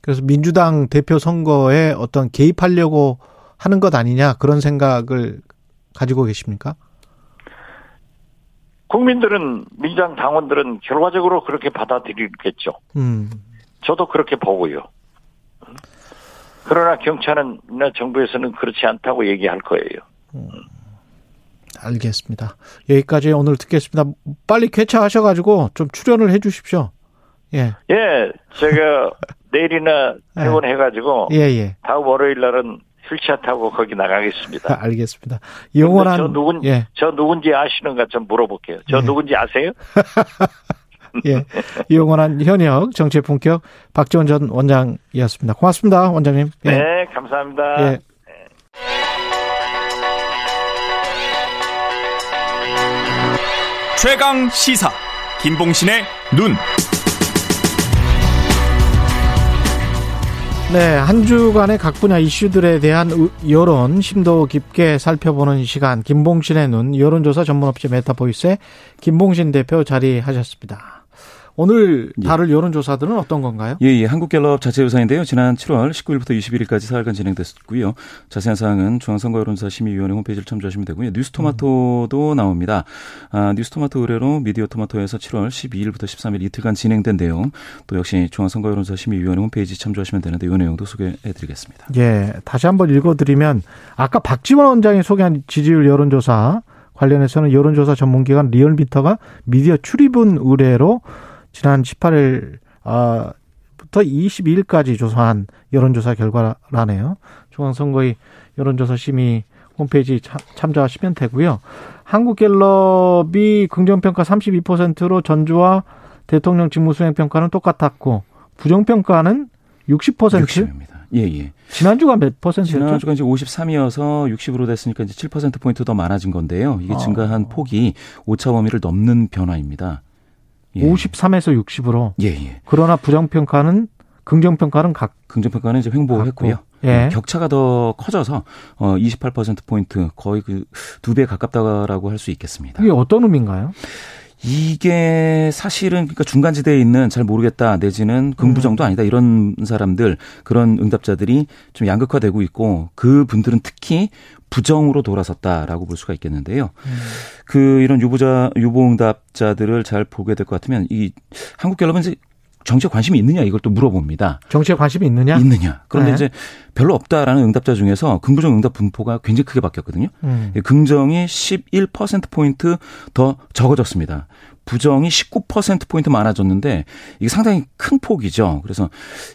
[SPEAKER 2] 그래서 민주당 대표 선거에 어떤 개입하려고 하는 것 아니냐 그런 생각을 가지고 계십니까?
[SPEAKER 9] 국민들은 민주당 당원들은 결과적으로 그렇게 받아들이겠죠.
[SPEAKER 2] 음.
[SPEAKER 9] 저도 그렇게 보고요. 그러나 경찰은 정부에서는 그렇지 않다고 얘기할 거예요.
[SPEAKER 2] 알겠습니다. 여기까지 오늘 듣겠습니다. 빨리 쾌차하셔가지고 좀 출연을 해 주십시오. 예.
[SPEAKER 9] 예, 제가 내일이나 퇴원해가지고
[SPEAKER 2] 예, 예.
[SPEAKER 9] 다음 월요일 날은 휠체어 타고 거기 나가겠습니다.
[SPEAKER 2] 알겠습니다. 영원한
[SPEAKER 9] 저 누군
[SPEAKER 2] 예.
[SPEAKER 9] 저 누군지 아시는가 좀 물어볼게요. 저
[SPEAKER 2] 예.
[SPEAKER 9] 누군지 아세요?
[SPEAKER 2] 예. 영원한 현역 정치의 품격 박지원 전 원장이었습니다. 고맙습니다, 원장님. 예.
[SPEAKER 9] 네, 감사합니다.
[SPEAKER 2] 예.
[SPEAKER 8] 최강 시사 김봉신의 눈.
[SPEAKER 2] 네, 한 주간의 각 분야 이슈들에 대한 의- 여론 심도 깊게 살펴보는 시간 김봉신의 눈 여론조사 전문업체 메타보이스의 김봉신 대표 자리하셨습니다. 오늘
[SPEAKER 10] 예.
[SPEAKER 2] 다룰 여론조사들은 어떤 건가요?
[SPEAKER 10] 예, 예. 한국갤럽 자체 조사인데요. 지난 7월 19일부터 21일까지 사흘간 진행됐고요. 자세한 사항은 중앙선거여론조사 심의위원회 홈페이지를 참조하시면 되고요. 뉴스토마토도 나옵니다. 아, 뉴스토마토 의뢰로 미디어토마토에서 7월 12일부터 13일 이틀간 진행된 내용, 또 역시 중앙선거여론조사 심의위원회 홈페이지 참조하시면 되는데 이 내용도 소개해드리겠습니다.
[SPEAKER 2] 예, 다시 한번 읽어드리면 아까 박지원 원장이 소개한 지지율 여론조사 관련해서는 여론조사 전문기관 리얼미터가 미디어 출입은 의뢰로 지난 18일 아, 부터 22일까지 조사한 여론조사 결과라네요. 중앙선거위 여론조사 심의 홈페이지 참- 참조하시면 되고요. 한국갤럽이 긍정평가 32%로 전주와 대통령 직무수행 평가는 똑같았고 부정평가는 60%?
[SPEAKER 10] 60입니다. 예, 예.
[SPEAKER 2] 지난주가 몇 퍼센트였죠?
[SPEAKER 10] 지난주가 이제 53이어서 60으로 됐으니까 이제 7%포인트 더 많아진 건데요. 이게
[SPEAKER 2] 어.
[SPEAKER 10] 증가한 폭이 오차 범위를 넘는 변화입니다. 예.
[SPEAKER 2] 53에서 60으로.
[SPEAKER 10] 예, 예.
[SPEAKER 2] 그러나 부정평가는 긍정평가는 각
[SPEAKER 10] 긍정평가는 이제 횡보했고요.
[SPEAKER 2] 같고. 예.
[SPEAKER 10] 격차가 더 커져서 어 28%포인트 거의 그 두 배 가깝다라고 할 수 있겠습니다.
[SPEAKER 2] 이게 어떤 의미인가요?
[SPEAKER 10] 이게 사실은 그러니까 중간지대에 있는 잘 모르겠다 내지는 긍부정도
[SPEAKER 2] 음.
[SPEAKER 10] 아니다 이런 사람들 그런 응답자들이 좀 양극화되고 있고 그 분들은 특히 부정으로 돌아섰다라고 볼 수가 있겠는데요.
[SPEAKER 2] 음.
[SPEAKER 10] 그 이런 유보자 유보 응답자들을 잘 보게 될 것 같으면 이 한국갤럽은 이제 정치에 관심이 있느냐 이걸 또 물어봅니다.
[SPEAKER 2] 정치에 관심이 있느냐?
[SPEAKER 10] 있느냐. 그런데
[SPEAKER 2] 네.
[SPEAKER 10] 이제 별로 없다라는 응답자 중에서 긍부정 응답 분포가 굉장히 크게 바뀌었거든요.
[SPEAKER 2] 음.
[SPEAKER 10] 예, 긍정이 11%포인트 더 적어졌습니다. 부정이 19%포인트 많아졌는데 이게 상당히 큰 폭이죠. 그래서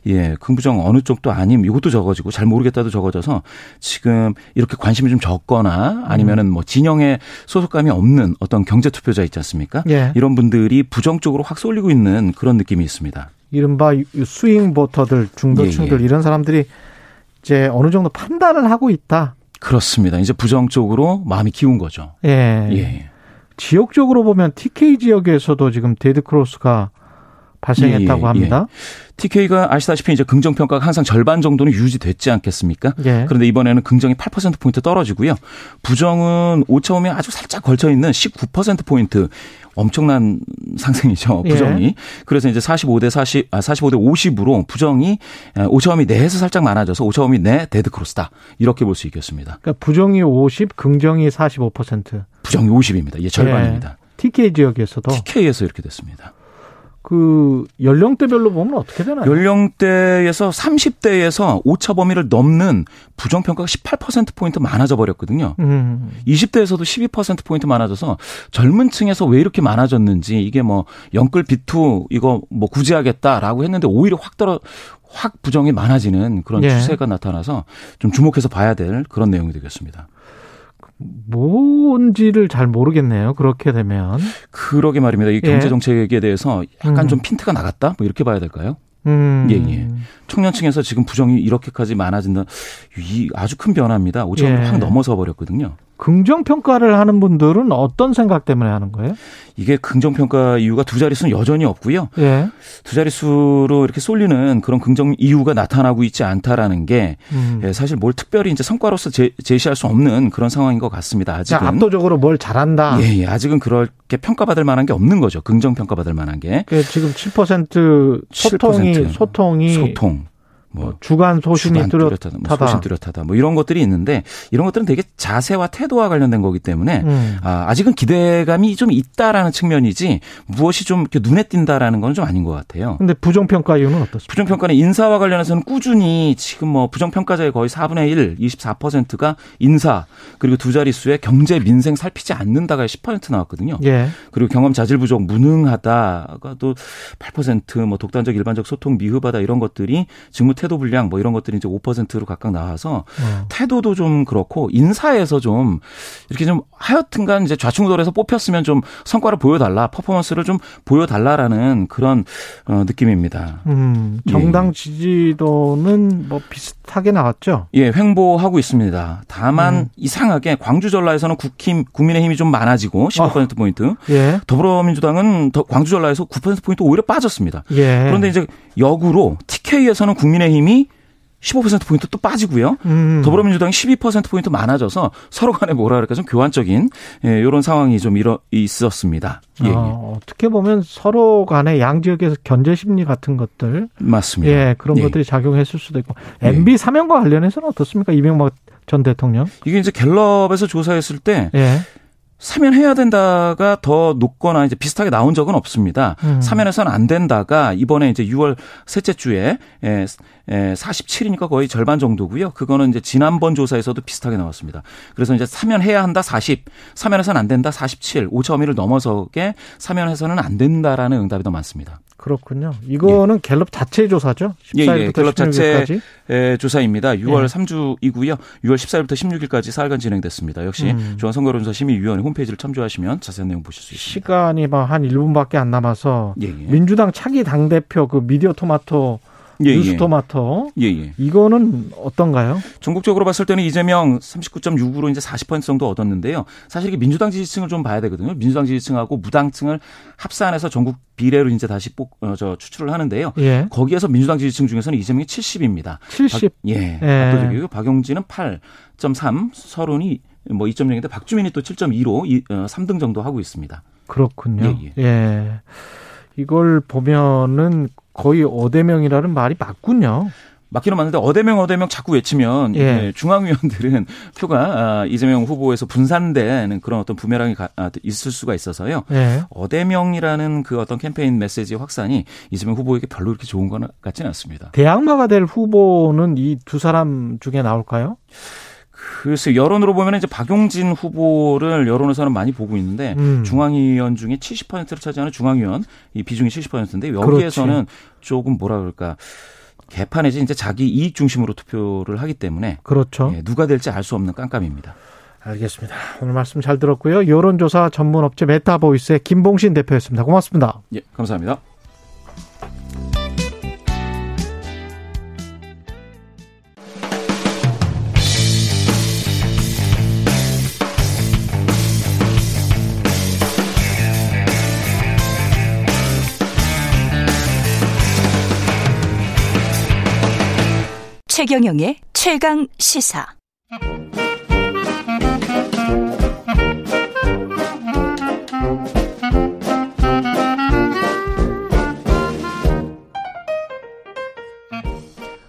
[SPEAKER 10] 예, 긍부정 어느 쪽도 아님 이것도 적어지고 잘 모르겠다도 적어져서 지금 이렇게 관심이 좀 적거나 아니면은 뭐 진영에 소속감이 없는 어떤 경제 투표자 있지 않습니까?
[SPEAKER 2] 예.
[SPEAKER 10] 이런 분들이 부정 쪽으로 확 쏠리고 있는 그런 느낌이 있습니다.
[SPEAKER 2] 이른바 스윙 보터들, 중도층들
[SPEAKER 10] 예, 예.
[SPEAKER 2] 이런 사람들이 이제 어느 정도 판단을 하고 있다.
[SPEAKER 10] 그렇습니다. 이제 부정 쪽으로 마음이 기운 거죠.
[SPEAKER 2] 예.
[SPEAKER 10] 예.
[SPEAKER 2] 지역적으로 보면 TK 지역에서도 지금 데드 크로스가 발생했다고
[SPEAKER 10] 예, 예,
[SPEAKER 2] 합니다.
[SPEAKER 10] TK가 아시다시피 이제 긍정 평가가 항상 절반 정도는 유지됐지 않겠습니까?
[SPEAKER 2] 예.
[SPEAKER 10] 그런데 이번에는 긍정이 8% 포인트 떨어지고요. 부정은 오차범위 아주 살짝 걸쳐 있는 19% 포인트 엄청난 상승이죠.
[SPEAKER 2] 예.
[SPEAKER 10] 부정이. 그래서 이제 45대 40, 아, 45대 50으로 부정이 오차범위 내에서 살짝 많아져서 오차범위 내 데드 크로스다. 이렇게 볼 수 있겠습니다.
[SPEAKER 2] 그러니까 부정이 50, 긍정이 45%.
[SPEAKER 10] 부정이 50입니다. 예, 절반입니다.
[SPEAKER 2] TK 지역에서도
[SPEAKER 10] TK에서 이렇게 됐습니다.
[SPEAKER 2] 그 연령대별로 보면 어떻게 되나요?
[SPEAKER 10] 연령대에서 30대에서 오차 범위를 넘는 부정 평가가 18% 포인트 많아져 버렸거든요.
[SPEAKER 2] 음.
[SPEAKER 10] 20대에서도 12% 포인트 많아져서 젊은 층에서 왜 이렇게 많아졌는지 이게 뭐 영끌 비투 이거 뭐 구제하겠다라고 했는데 오히려 확 떨어 확 부정이 많아지는 그런
[SPEAKER 2] 예.
[SPEAKER 10] 추세가 나타나서 좀 주목해서 봐야 될 그런 내용이 되겠습니다.
[SPEAKER 2] 뭔지를 잘 모르겠네요. 그렇게 되면.
[SPEAKER 10] 그러게 말입니다. 이
[SPEAKER 2] 예.
[SPEAKER 10] 경제 정책에 대해서 약간
[SPEAKER 2] 음.
[SPEAKER 10] 좀 핀트가 나갔다? 뭐 이렇게 봐야 될까요?
[SPEAKER 2] 음.
[SPEAKER 10] 예, 예. 청년층에서 지금 부정이 이렇게까지 많아진다. 이 아주 큰 변화입니다. 5천을
[SPEAKER 2] 예.
[SPEAKER 10] 확 넘어서 버렸거든요.
[SPEAKER 2] 긍정 평가를 하는 분들은 어떤 생각 때문에 하는 거예요?
[SPEAKER 10] 이게 긍정 평가 이유가 두 자릿수는 여전히 없고요.
[SPEAKER 2] 예.
[SPEAKER 10] 두 자릿수로 이렇게 쏠리는 그런 긍정 이유가 나타나고 있지 않다라는 게
[SPEAKER 2] 음.
[SPEAKER 10] 예, 사실 뭘 특별히 이제 성과로서 제, 제시할 수 없는 그런 상황인 것 같습니다.
[SPEAKER 2] 자,
[SPEAKER 10] 아직은.
[SPEAKER 2] 압도적으로 뭘 잘한다.
[SPEAKER 10] 예, 예. 아직은 그렇게 평가받을 만한 게 없는 거죠. 긍정 평가받을 만한 게.
[SPEAKER 2] 그 지금 7% 소통이
[SPEAKER 10] 7%.
[SPEAKER 2] 소통이
[SPEAKER 10] 소통.
[SPEAKER 2] 뭐 주간 소신이 주간 뚜렷하다,
[SPEAKER 10] 뭐 소신 뚜렷하다, 뭐 이런 것들이 있는데 이런 것들은 되게 자세와 태도와 관련된 거기 때문에 음. 아, 아직은 기대감이 좀 있다라는 측면이지 무엇이 좀 이렇게 눈에 띈다라는 건 좀 아닌 것 같아요.
[SPEAKER 2] 근데 부정평가 이유는 어떻습니까?
[SPEAKER 10] 부정평가는 인사와 관련해서는 꾸준히 지금 뭐 부정평가자의 거의 4분의 1, 24%가 인사 그리고 두 자릿수에 경제 민생 살피지 않는다가 10% 나왔거든요. 예. 그리고 경험 자질 부족 무능하다가 또 8%뭐 독단적 일반적 소통 미흡하다 이런 것들이 직무 태도 불량 뭐 이런 것들이 이제 5%로 각각 나와서 어. 태도도 좀 그렇고 인사에서 좀 이렇게 좀 하여튼간 이제 좌충우돌해서 뽑혔으면 좀 성과를 보여달라 퍼포먼스를 좀 보여달라라는 그런 어, 느낌입니다.
[SPEAKER 2] 음, 정당 예. 지지도는 뭐 비슷하게 나왔죠?
[SPEAKER 10] 예, 횡보하고 있습니다. 다만 음. 이상하게 광주 전라에서는 국힘 국민의힘이 좀 많아지고 15% 포인트. 어. 예. 더불어민주당은 광주 전라에서 9% 포인트 오히려 빠졌습니다. 예. 그런데 이제 역으로 TK에서는 국민의 힘이 15%포인트 또 빠지고요. 음. 더불어민주당이 12%포인트 많아져서 서로 간에 뭐라 그럴까 좀 교환적인 예, 이런 상황이 좀 일어, 있었습니다. 예, 예.
[SPEAKER 2] 어, 어떻게 보면 서로 간에 양 지역에서 견제 심리 같은 것들.
[SPEAKER 10] 맞습니다.
[SPEAKER 2] 예, 그런 예. 것들이 작용했을 수도 있고. MB 예. 사면과 관련해서는 어떻습니까? 이명박 전 대통령?
[SPEAKER 10] 이게 이제 갤럽에서 조사했을 때 예. 사면 해야 된다가 더 높거나 이제 비슷하게 나온 적은 없습니다. 음. 사면해서는 안 된다가 이번에 이제 6월 셋째 주에 에, 에 47이니까 거의 절반 정도고요. 그거는 이제 지난번 조사에서도 비슷하게 나왔습니다. 그래서 이제 사면해야 한다 40, 사면해서는 안 된다 47, 5차 범위를 넘어서게 사면해서는 안 된다라는 응답이 더 많습니다.
[SPEAKER 2] 그렇군요. 이거는 예. 갤럽 자체 조사죠? 14일부터 예, 예. 갤럽 자체
[SPEAKER 10] 조사입니다. 6월 예. 3주이고요. 6월 14일부터 16일까지 사흘간 진행됐습니다. 역시 음. 중앙선거론조사 심의위원회 홈페이지를 참조하시면 자세한 내용 보실 수 있습니다.
[SPEAKER 2] 시간이 뭐한 1분밖에 안 남아서 예, 예. 민주당 차기 당 대표 그 미디어 토마토 예, 뉴스토마토. 예. 예, 이거는 어떤가요?
[SPEAKER 10] 전국적으로 봤을 때는 이재명 39.6으로 이제 40% 정도 얻었는데요. 사실 이게 민주당 지지층을 좀 봐야 되거든요. 민주당 지지층하고 무당층을 합산해서 전국 비례로 이제 다시 뽑, 어, 저 추출을 하는데요. 예. 거기에서 민주당 지지층 중에서는 이재명이 70입니다.
[SPEAKER 2] 70. 박,
[SPEAKER 10] 예. 예. 박용진은 8.3, 서른이 뭐 2.0인데 박주민이 또 7.2로 2, 어, 3등 정도 하고 있습니다.
[SPEAKER 2] 그렇군요. 예. 예. 예. 이걸 보면은 거의 어대명이라는 말이 맞군요.
[SPEAKER 10] 맞기는 맞는데 어대명 어대명 자꾸 외치면 예. 예 중앙위원들은 표가 아, 이재명 후보에서 분산되는 그런 어떤 부메랑이 아, 있을 수가 있어서요. 예. 어대명이라는 그 어떤 캠페인 메시지 확산이 이재명 후보에게 별로 그렇게 좋은 건 같지는 않습니다.
[SPEAKER 2] 대항마가 될 후보는 이 두 사람 중에 나올까요?
[SPEAKER 10] 글쎄 여론으로 보면 이제 박용진 후보를 여론에서는 많이 보고 있는데 음. 중앙위원 중에 70%를 차지하는 중앙위원 이 비중이 70%인데 여기에서는 그렇지. 조금 뭐라 그럴까 계파 내지 이제 자기 이익 중심으로 투표를 하기 때문에
[SPEAKER 2] 그렇죠.
[SPEAKER 10] 예, 누가 될지 알 수 없는 깜깜입니다.
[SPEAKER 2] 알겠습니다. 오늘 말씀 잘 들었고요. 여론조사 전문 업체 메타보이스의 김봉신 대표였습니다. 고맙습니다.
[SPEAKER 10] 예, 감사합니다.
[SPEAKER 3] 최경영의 최강 시사.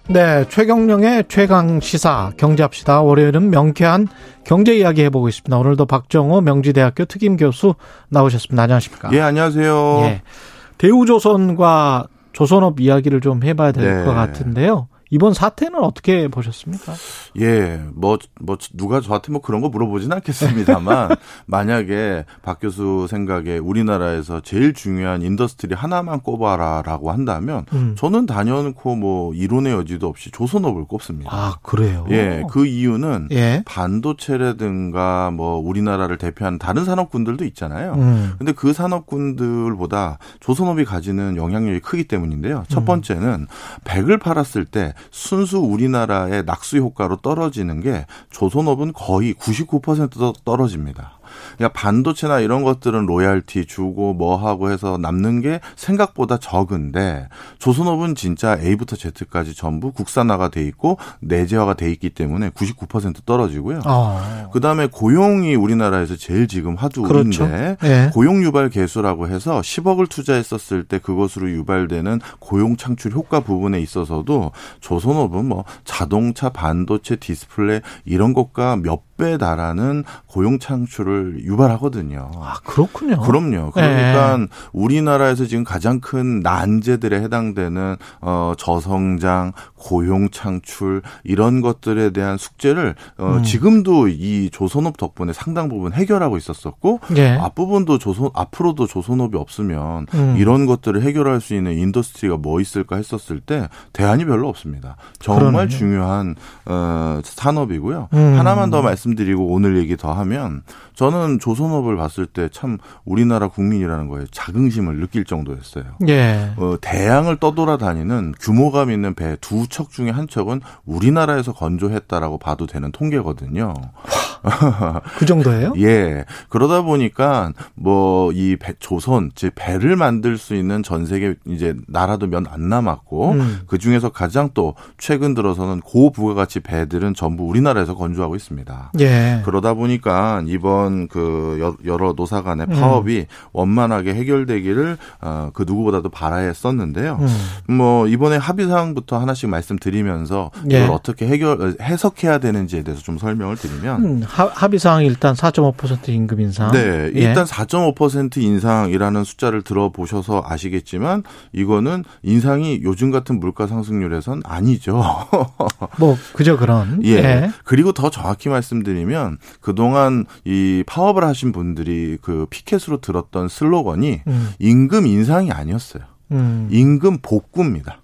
[SPEAKER 2] 네, 최경령의 최강 시사 경제합시다. 월요일은 명쾌한 경제 이야기 해보고 있습니다. 오늘도 박정호 명지대학교 특임 교수 나오셨습니다. 안녕하십니까?
[SPEAKER 11] 예, 안녕하세요. 예,
[SPEAKER 2] 대우조선과 조선업 이야기를 좀 해봐야 될것 네. 같은데요. 이번 사태는 어떻게 보셨습니까?
[SPEAKER 11] 예, 뭐, 뭐, 누가 저한테 뭐 그런 거 물어보진 않겠습니다만, 만약에 박 교수 생각에 우리나라에서 제일 중요한 industry 하나만 꼽아라 라고 한다면, 음. 저는 단연코 뭐 이론의 여지도 없이 조선업을 꼽습니다.
[SPEAKER 2] 아, 그래요?
[SPEAKER 11] 예, 그 이유는 예. 반도체라든가 뭐 우리나라를 대표하는 다른 산업군들도 있잖아요. 음. 근데 그 산업군들보다 조선업이 가지는 영향력이 크기 때문인데요. 첫 음. 번째는 100을 팔았을 때 순수 우리나라의 낙수 효과로 떨어지는 게 조선업은 거의 99% 떨어집니다. 그러니까 반도체나 이런 것들은 로얄티 주고 뭐 하고 해서 남는 게 생각보다 적은데 조선업은 진짜 A부터 Z까지 전부 국산화가 돼 있고 내재화가 돼 있기 때문에 99% 떨어지고요. 아. 그다음에 고용이 우리나라에서 제일 지금 화두인데 그렇죠. 네. 고용 유발 개수라고 해서 10억을 투자했었을 때 그것으로 유발되는 고용 창출 효과 부분에 있어서도 조선업은 뭐 자동차, 반도체, 디스플레이 이런 것과 몇 배 달하는 고용 창출을 유발하거든요.
[SPEAKER 2] 아, 그렇군요.
[SPEAKER 11] 그럼요. 그러니까 네. 우리나라에서 지금 가장 큰 난제들에 해당되는 어 저성장, 고용 창출 이런 것들에 대한 숙제를 어 음. 지금도 이 조선업 덕분에 상당 부분 해결하고 있었었고 네. 앞부분도 조선 앞으로도 조선업이 없으면 음. 이런 것들을 해결할 수 있는 industry가 뭐 있을까 했었을 때 대안이 별로 없습니다. 정말 그러네. 중요한 어 산업이고요. 음. 하나만 더 말씀 말씀드리고 오늘 얘기 더 하면 저는 조선업을 봤을 때 참 우리나라 국민이라는 거에 자긍심을 느낄 정도였어요. 예. 어, 대양을 떠돌아다니는 규모감 있는 배 두 척 중에 한 척은 우리나라에서 건조했다라고 봐도 되는 통계거든요.
[SPEAKER 2] 그 정도예요?
[SPEAKER 11] 예. 그러다 보니까 뭐 이 조선 즉 배를 만들 수 있는 전 세계 이제 나라도 몇 안 남았고 음. 그 중에서 가장 또 최근 들어서는 고부가가치 배들은 전부 우리나라에서 건조하고 있습니다. 예. 그러다 보니까 이번 그 여러 노사 간의 음. 파업이 음. 원만하게 해결되기를 어, 그 누구보다도 바라했었는데요. 음. 뭐 이번에 합의 사항부터 하나씩 말씀드리면서 예. 이걸 어떻게 해결 해석해야 되는지에 대해서 좀 설명을 드리면 음.
[SPEAKER 2] 합의 사항이 일단 4.5% 임금 인상.
[SPEAKER 11] 네, 예. 일단 예. 4.5% 인상이라는 숫자를 들어보셔서 아시겠지만 이거는 인상이 요즘 같은 물가 상승률에선 아니죠.
[SPEAKER 2] 뭐 그저 그런.
[SPEAKER 11] 예. 예. 그리고 더 정확히 말씀드리면 그동안 이 파업을 하신 분들이 그 피켓으로 들었던 슬로건이 음. 임금 인상이 아니었어요. 음. 임금 복구입니다.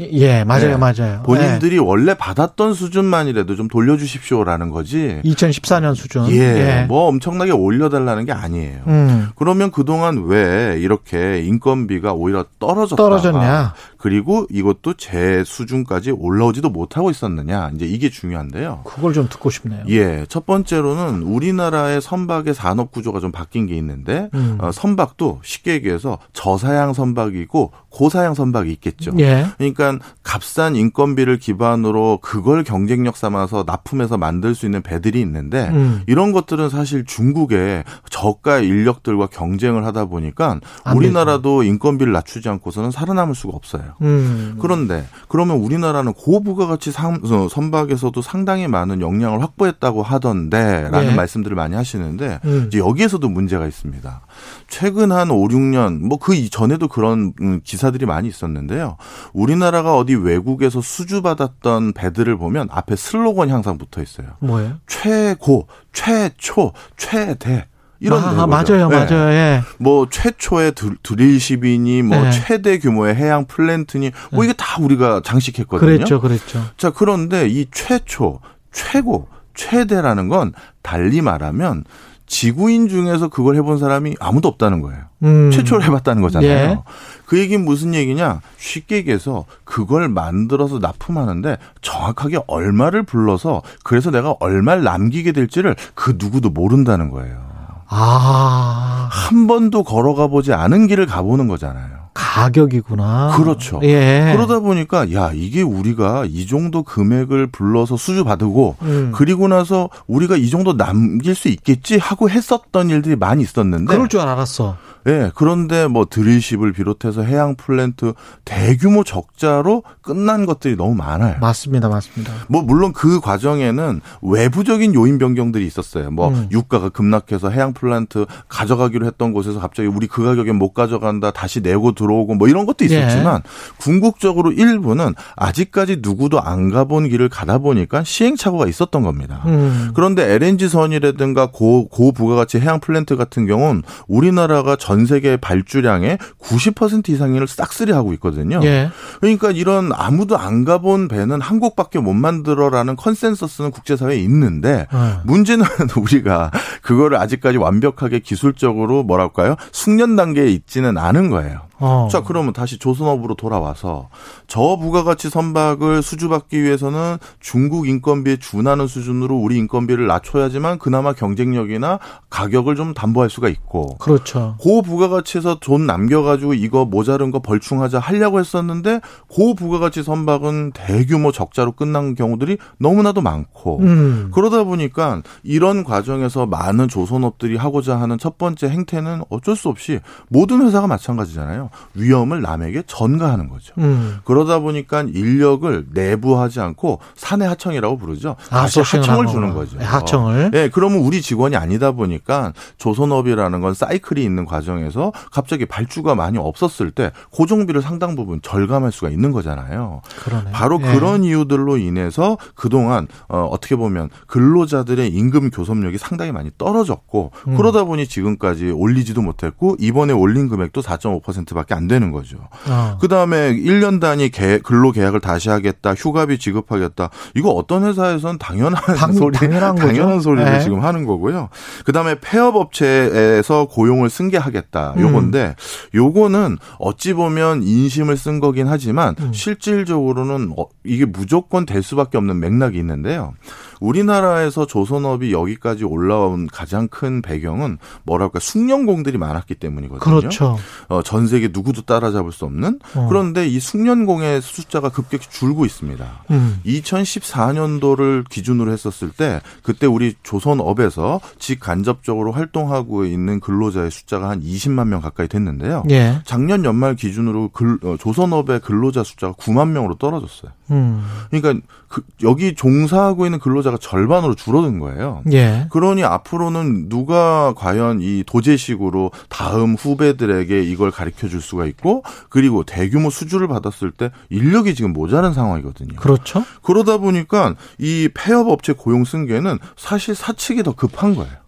[SPEAKER 2] 예, 맞아요, 네. 맞아요.
[SPEAKER 11] 본인들이 네. 원래 받았던 수준만이라도 좀 돌려주십시오라는 거지.
[SPEAKER 2] 2014년 수준.
[SPEAKER 11] 예, 예. 뭐 엄청나게 올려달라는 게 아니에요. 음. 그러면 그동안 왜 이렇게 인건비가 오히려 떨어졌다. 떨어졌냐. 그리고 이것도 제 수준까지 올라오지도 못하고 있었느냐. 이제 이게 중요한데요.
[SPEAKER 2] 그걸 좀 듣고 싶네요.
[SPEAKER 11] 예, 첫 번째로는 우리나라의 선박의 산업 구조가 좀 바뀐 게 있는데 음. 어, 선박도 쉽게 얘기해서 저사양 선박이고 고사양 선박이 있겠죠. 예. 그러니까 값싼 인건비를 기반으로 그걸 경쟁력 삼아서 납품해서 만들 수 있는 배들이 있는데 음. 이런 것들은 사실 중국의 저가 인력들과 경쟁을 하다 보니까 우리나라도 인건비를 낮추지 않고서는 살아남을 수가 없어요. 음. 그런데 그러면 우리나라는 고부가가치 어, 선박에서도 상당히 많은 역량을 확보했다고 하던데라는 예. 말씀들을 많이 하시는데 음. 이제 여기에서도 문제가 있습니다. 최근 한 5, 6년 뭐그 이전에도 그런 음, 기사들이 많이 있었는데요. 우리나라가 어디 외국에서 수주받았던 배들을 보면 앞에 슬로건이 항상 붙어 있어요.
[SPEAKER 2] 뭐예요?
[SPEAKER 11] 최고, 최초, 최대. 이런
[SPEAKER 2] 아, 맞아요, 네. 맞아요. 예.
[SPEAKER 11] 뭐 최초의 드릴십이니 뭐 예. 최대 규모의 해양 플랜트니 뭐 이게 다 우리가 장식했거든요.
[SPEAKER 2] 그랬죠, 그랬죠.
[SPEAKER 11] 자, 그런데 이 최초, 최고, 최대라는 건 달리 말하면 지구인 중에서 그걸 해본 사람이 아무도 없다는 거예요. 음. 최초로 해봤다는 거잖아요. 예. 그 얘기는 무슨 얘기냐? 쉽게 얘기해서 그걸 만들어서 납품하는데 정확하게 얼마를 불러서 그래서 내가 얼마를 남기게 될지를 그 누구도 모른다는 거예요. 아. 한 번도 걸어가 보지 않은 길을 가보는 거잖아요.
[SPEAKER 2] 가격이구나.
[SPEAKER 11] 그렇죠. 예. 그러다 보니까 야 이게 우리가 이 정도 금액을 불러서 수주 받고 음. 그리고 나서 우리가 이 정도 남길 수 있겠지 하고 했었던 일들이 많이 있었는데
[SPEAKER 2] 그럴 줄 알았어.
[SPEAKER 11] 예, 그런데 뭐 드릴십을 비롯해서 해양 플랜트 대규모 적자로 끝난 것들이 너무 많아요.
[SPEAKER 2] 맞습니다, 맞습니다.
[SPEAKER 11] 뭐 물론 그 과정에는 외부적인 요인 변경들이 있었어요. 뭐 음. 유가가 급락해서 해양 플랜트 가져가기로 했던 곳에서 갑자기 우리 그 가격에 못 가져간다, 다시 내고 들어오고 뭐 이런 것도 있었지만 예. 궁극적으로 일부는 아직까지 누구도 안 가본 길을 가다 보니까 시행착오가 있었던 겁니다. 음. 그런데 LNG 선이라든가 고, 고부가가치 해양 플랜트 같은 경우는 우리나라가 전 세계 발주량의 90% 이상을 싹쓸이 하고 있거든요. 예. 그러니까 이런 아무도 안 가본 배는 한국밖에 못 만들어라는 컨센서스는 국제사회에 있는데 예. 문제는 우리가 그거를 아직까지 완벽하게 기술적으로 뭐랄까요 숙련 단계에 있지는 않은 거예요. 어. 자, 그러면 다시 조선업으로 돌아와서 저 부가가치 선박을 수주받기 위해서는 중국 인건비에 준하는 수준으로 우리 인건비를 낮춰야지만 그나마 경쟁력이나 가격을 좀 담보할 수가 있고.
[SPEAKER 2] 그렇죠.
[SPEAKER 11] 고 부가가치에서 돈 남겨가지고 이거 모자른 거 벌충하자 하려고 했었는데 고 부가가치 선박은 대규모 적자로 끝난 경우들이 너무나도 많고. 음. 그러다 보니까 이런 과정에서 많은 조선업들이 하고자 하는 첫 번째 행태는 어쩔 수 없이 모든 회사가 마찬가지잖아요. 위험을 남에게 전가하는 거죠. 음. 그러다 보니까 인력을 내부하지 않고 사내 하청이라고 부르죠. 아, 하청을 주는 거죠.
[SPEAKER 2] 네, 하청을.
[SPEAKER 11] 예, 네, 그러면 우리 직원이 아니다 보니까 조선업이라는 건 사이클이 있는 과정에서 갑자기 발주가 많이 없었을 때 고정비를 상당 부분 절감할 수가 있는 거잖아요. 그러네. 바로 네. 그런 이유들로 인해서 그동안 어, 어떻게 보면 근로자들의 임금 교섭력이 상당히 많이 떨어졌고 음. 그러다 보니 지금까지 올리지도 못했고 이번에 올린 금액도 4.5% 밖에 안 되는 거죠. 어. 그다음에 1년 단위 개, 근로 계약을 다시 하겠다. 휴가비 지급하겠다. 이거 어떤 회사에선 당연한
[SPEAKER 2] 당,
[SPEAKER 11] 소리
[SPEAKER 2] 당연한,
[SPEAKER 11] 당연한 소리를 네. 지금 하는 거고요. 그다음에 폐업 업체에서 고용을 승계하겠다. 음. 요건데 음. 요거는 어찌 보면 인심을 쓴 거긴 하지만 음. 실질적으로는 어, 이게 무조건 될 수밖에 없는 맥락이 있는데요. 우리나라에서 조선업이 여기까지 올라온 가장 큰 배경은 뭐랄까 숙련공들이 많았기 때문이거든요.
[SPEAKER 2] 그렇죠.
[SPEAKER 11] 어, 전 세계 누구도 따라잡을 수 없는 어. 그런데 이 숙련공의 숫자가 급격히 줄고 있습니다. 음. 2014년도를 기준으로 했었을 때 그때 우리 조선업에서 직간접적으로 활동하고 있는 근로자의 숫자가 한 20만 명 가까이 됐는데요. 예. 작년 연말 기준으로 근, 어, 조선업의 근로자 숫자가 9만 명으로 떨어졌어요. 음. 그러니까 그, 여기 종사하고 있는 근로자가 절반으로 줄어든 거예요. 예. 그러니 앞으로는 누가 과연 이 도제식으로 다음 후배들에게 이걸 가르쳐 줄 수가 있고 그리고 대규모 수주를 받았을 때 인력이 지금 모자란 상황이거든요.
[SPEAKER 2] 그렇죠.
[SPEAKER 11] 그러다 보니까 이 폐업 업체 고용 승계는 사실 사측이 더 급한 거예요.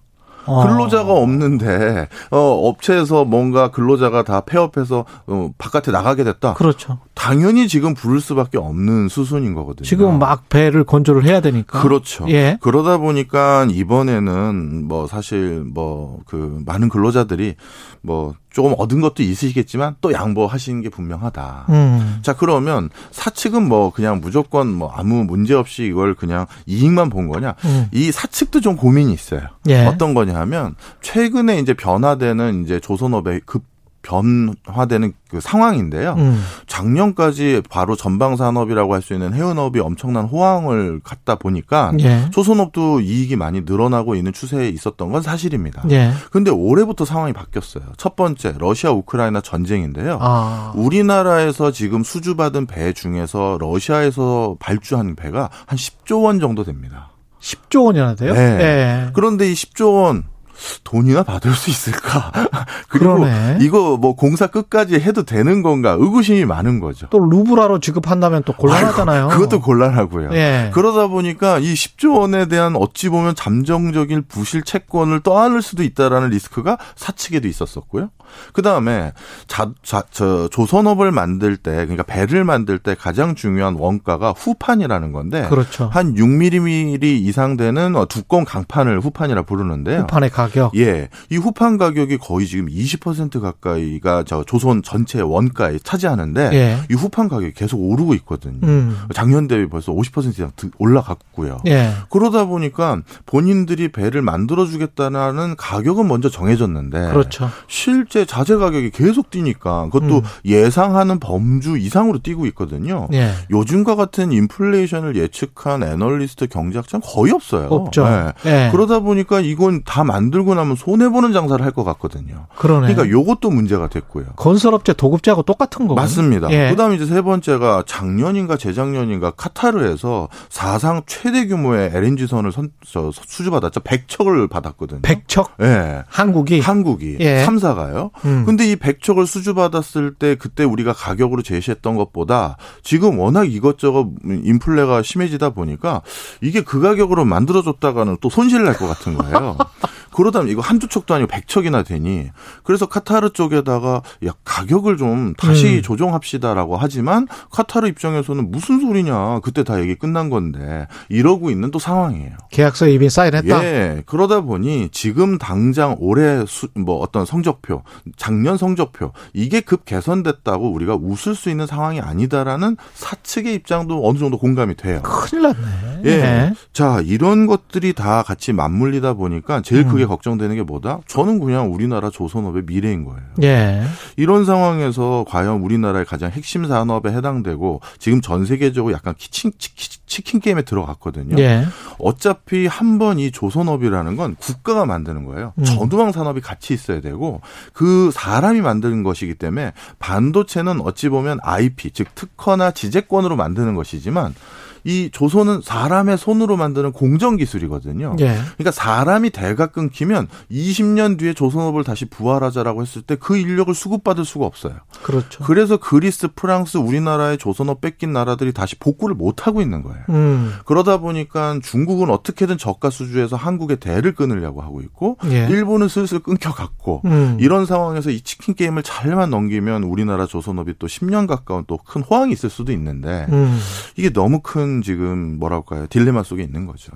[SPEAKER 11] 어. 근로자가 없는데 어 업체에서 뭔가 근로자가 다 폐업해서 어, 바깥에 나가게 됐다.
[SPEAKER 2] 그렇죠.
[SPEAKER 11] 당연히 지금 부를 수밖에 없는 수순인 거거든요.
[SPEAKER 2] 지금 막 배를 건조를 해야 되니까.
[SPEAKER 11] 그렇죠. 예. 그러다 보니까 이번에는 뭐 사실 뭐 그 많은 근로자들이 뭐 조금 얻은 것도 있으시겠지만 또 양보하시는 게 분명하다. 음. 자 그러면 사측은 뭐 그냥 무조건 뭐 아무 문제 없이 이걸 그냥 이익만 본 거냐? 음. 이 사측도 좀 고민이 있어요. 예. 어떤 거냐 하면 최근에 이제 변화되는 이제 조선업의 급 변화되는 그 상황인데요. 음. 작년까지 바로 전방 산업이라고 할 수 있는 해운업이 엄청난 호황을 갖다 보니까 예. 조선업도 이익이 많이 늘어나고 있는 추세에 있었던 건 사실입니다. 예. 근데 올해부터 상황이 바뀌었어요. 첫 번째 러시아 우크라이나 전쟁인데요. 아. 우리나라에서 지금 수주받은 배 중에서 러시아에서 발주한 배가 한 10조 원 정도 됩니다.
[SPEAKER 2] 10조 원이나 돼요?
[SPEAKER 11] 네. 네. 그런데 이 10조 원 돈이나 받을 수 있을까? 그리고 그러네. 이거 뭐 공사 끝까지 해도 되는 건가? 의구심이 많은 거죠.
[SPEAKER 2] 또 루브라로 지급한다면 또 곤란하잖아요.
[SPEAKER 11] 아이고, 그것도 곤란하고요. 예. 그러다 보니까 이 10조 원에 대한 어찌 보면 잠정적인 부실 채권을 떠안을 수도 있다라는 리스크가 사측에도 있었었고요. 그 다음에 자, 자, 저 조선업을 만들 때 그러니까 배를 만들 때 가장 중요한 원가가 후판이라는 건데
[SPEAKER 2] 그렇죠.
[SPEAKER 11] 한 6mm 이상 되는 두꺼운 강판을 후판이라 부르는데요.
[SPEAKER 2] 후판의 가 격.
[SPEAKER 11] 예. 이 후판 가격이 거의 지금 20% 가까이가 저 조선 전체 원가에 차지하는데 예. 이 후판 가격이 계속 오르고 있거든요. 음. 작년 대비 벌써 50% 이상 올라갔고요. 예. 그러다 보니까 본인들이 배를 만들어 주겠다는 가격은 먼저 정해졌는데
[SPEAKER 2] 그렇죠.
[SPEAKER 11] 실제 자재 가격이 계속 뛰니까 그것도 음. 예상하는 범주 이상으로 뛰고 있거든요. 예. 요즘과 같은 인플레이션을 예측한 애널리스트 경제학자는 거의 없어요.
[SPEAKER 2] 없죠. 네.
[SPEAKER 11] 예. 그러다 보니까 이건 다 만들 고 나면 손해 보는 장사를 할 것 같거든요.
[SPEAKER 2] 그러네.
[SPEAKER 11] 그러니까 요것도 문제가 됐고요.
[SPEAKER 2] 건설업체 도급제하고 똑같은 거
[SPEAKER 11] 맞습니다. 예. 그다음에 이제 세 번째가 작년인가 재작년인가 카타르에서 사상 최대 규모의 LNG 선을 선, 저, 수주받았죠. 100척을 받았거든요.
[SPEAKER 2] 100척?
[SPEAKER 11] 예.
[SPEAKER 2] 한국이
[SPEAKER 11] 한국이 예. 3사가요. 음. 근데 이 백척을 수주받았을 때 그때 우리가 가격으로 제시했던 것보다 지금 워낙 이것저것 인플레가 심해지다 보니까 이게 그 가격으로 만들어줬다가는 또 손실 날 것 같은 거예요. 그러다면 이거 한두 척도 아니고 백 척이나 되니 그래서 카타르 쪽에다가 야 가격을 좀 다시 음. 조정합시다라고 하지만 카타르 입장에서는 무슨 소리냐 그때 다 얘기 끝난 건데 이러고 있는 또 상황이에요.
[SPEAKER 2] 계약서 이미 사인했다.
[SPEAKER 11] 예. 그러다 보니 지금 당장 올해 수, 뭐 어떤 성적표, 작년 성적표 이게 급 개선됐다고 우리가 웃을 수 있는 상황이 아니다라는 사측의 입장도 어느 정도 공감이 돼요.
[SPEAKER 2] 큰일 났네.
[SPEAKER 11] 예. 네. 자 이런 것들이 다 같이 맞물리다 보니까 제일 크게 음. 걱정되는 게 뭐다? 저는 그냥 우리나라 조선업의 미래인 거예요.
[SPEAKER 2] 예.
[SPEAKER 11] 이런 상황에서 과연 우리나라의 가장 핵심 산업에 해당되고 지금 전 세계적으로 약간 키친, 치킨, 치킨 게임에 들어갔거든요.
[SPEAKER 2] 예.
[SPEAKER 11] 어차피 한 번 이 조선업이라는 건 국가가 만드는 거예요. 음. 전후방 산업이 같이 있어야 되고 그 사람이 만드는 것이기 때문에 반도체는 어찌 보면 IP 즉 특허나 지재권으로 만드는 것이지만 이 조선은 사람의 손으로 만드는 공정 기술이거든요.
[SPEAKER 2] 예.
[SPEAKER 11] 그러니까 사람이 대가 끊기면 20년 뒤에 조선업을 다시 부활하자라고 했을 때 그 인력을 수급받을 수가 없어요.
[SPEAKER 2] 그렇죠.
[SPEAKER 11] 그래서 그리스, 프랑스, 우리나라의 조선업 뺏긴 나라들이 다시 복구를 못 하고 있는 거예요.
[SPEAKER 2] 음.
[SPEAKER 11] 그러다 보니까 중국은 어떻게든 저가 수주에서 한국의 대를 끊으려고 하고 있고
[SPEAKER 2] 예.
[SPEAKER 11] 일본은 슬슬 끊겨갔고 음. 이런 상황에서 이 치킨 게임을 잘만 넘기면 우리나라 조선업이 또 10년 가까운 또 큰 호황이 있을 수도 있는데
[SPEAKER 2] 음.
[SPEAKER 11] 이게 너무 큰 지금 뭐랄까요 딜레마 속에 있는 거죠.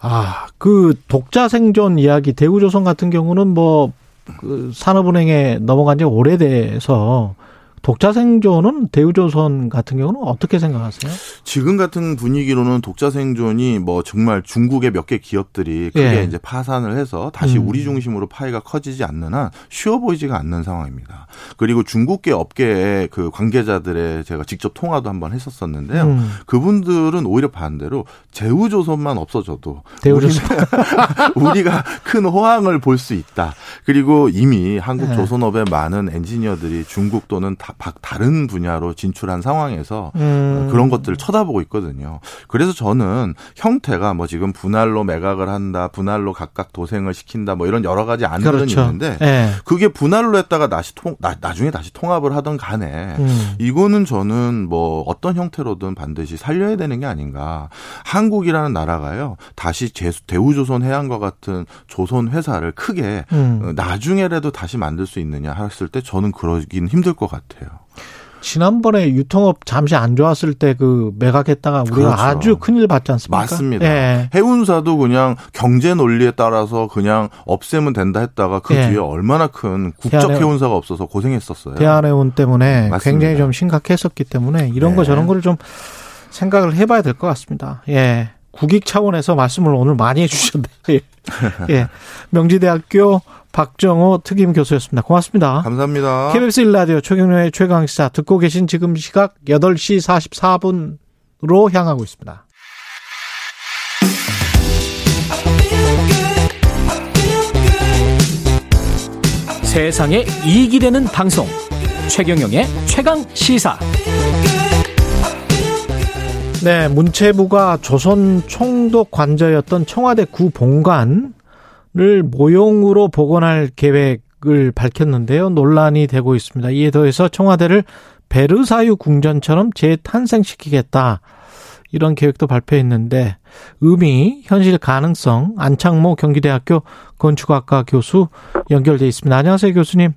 [SPEAKER 2] 아, 그 독자 생존 이야기 대우조선 같은 경우는 뭐 그 산업은행에 넘어간 지 오래돼서 독자 생존은 대우조선 같은 경우는 어떻게 생각하세요?
[SPEAKER 11] 지금 같은 분위기로는 독자 생존이 뭐 정말 중국의 몇 개 기업들이 크게 예. 이제 파산을 해서 다시 음. 우리 중심으로 파이가 커지지 않는 한 쉬워 보이지가 않는 상황입니다. 그리고 중국계 업계의 그 관계자들의 제가 직접 통화도 한번 했었었는데요. 음. 그분들은 오히려 반대로 제우조선만 없어져도
[SPEAKER 2] 대우조선
[SPEAKER 11] 우리가 큰 호황을 볼 수 있다. 그리고 이미 한국 예. 조선업의 많은 엔지니어들이 중국 또는 다 다른 분야로 진출한 상황에서
[SPEAKER 2] 음.
[SPEAKER 11] 그런 것들을 쳐다보고 있거든요. 그래서 저는 형태가 뭐 지금 분할로 매각을 한다, 분할로 각각 도생을 시킨다, 뭐 이런 여러 가지 안들은 그렇죠. 있는데
[SPEAKER 2] 네.
[SPEAKER 11] 그게 분할로 했다가 다시 통 나, 나중에 다시 통합을 하던 간에 음. 이거는 저는 뭐 어떤 형태로든 반드시 살려야 되는 게 아닌가. 한국이라는 나라가요 다시 제수, 대우조선 해양과 같은 조선 회사를 크게 음. 나중에라도 다시 만들 수 있느냐 했을 때 저는 그러긴 힘들 것 같아요.
[SPEAKER 2] 지난번에 유통업 잠시 안 좋았을 때 그 매각했다가 우리가 그렇죠. 아주 큰일 봤지 않습니까?
[SPEAKER 11] 맞습니다. 예. 해운사도 그냥 경제 논리에 따라서 그냥 없애면 된다 했다가 그 예. 뒤에 얼마나 큰 국적. 해운사가 없어서 고생했었어요.
[SPEAKER 2] 대한해운 때문에 맞습니다. 굉장히 좀 심각했었기 때문에 이런 네. 거 저런 거를 좀 생각을 해봐야 될 것 같습니다. 예. 국익 차원에서 말씀을 오늘 많이 해주셨는데. 예. 예. 명지대학교 박정호 특임 교수였습니다. 고맙습니다.
[SPEAKER 11] 감사합니다.
[SPEAKER 2] KBS 1라디오 최경련의 최강시사 듣고 계신 지금 시각 8시 44분으로 향하고 있습니다.
[SPEAKER 1] 세상에 이익이 되는 방송 최경영의 최강 시사
[SPEAKER 2] 네, 문체부가 조선 총독 관저였던 청와대 구 본관 를 모형으로 복원할 계획을 밝혔는데요. 논란이 되고 있습니다. 이에 더해서 청와대를 베르사유 궁전처럼 재탄생시키겠다. 이런 계획도 발표했는데 의미, 현실 가능성 안창모 경기대학교 건축학과 교수 연결돼 있습니다. 안녕하세요, 교수님.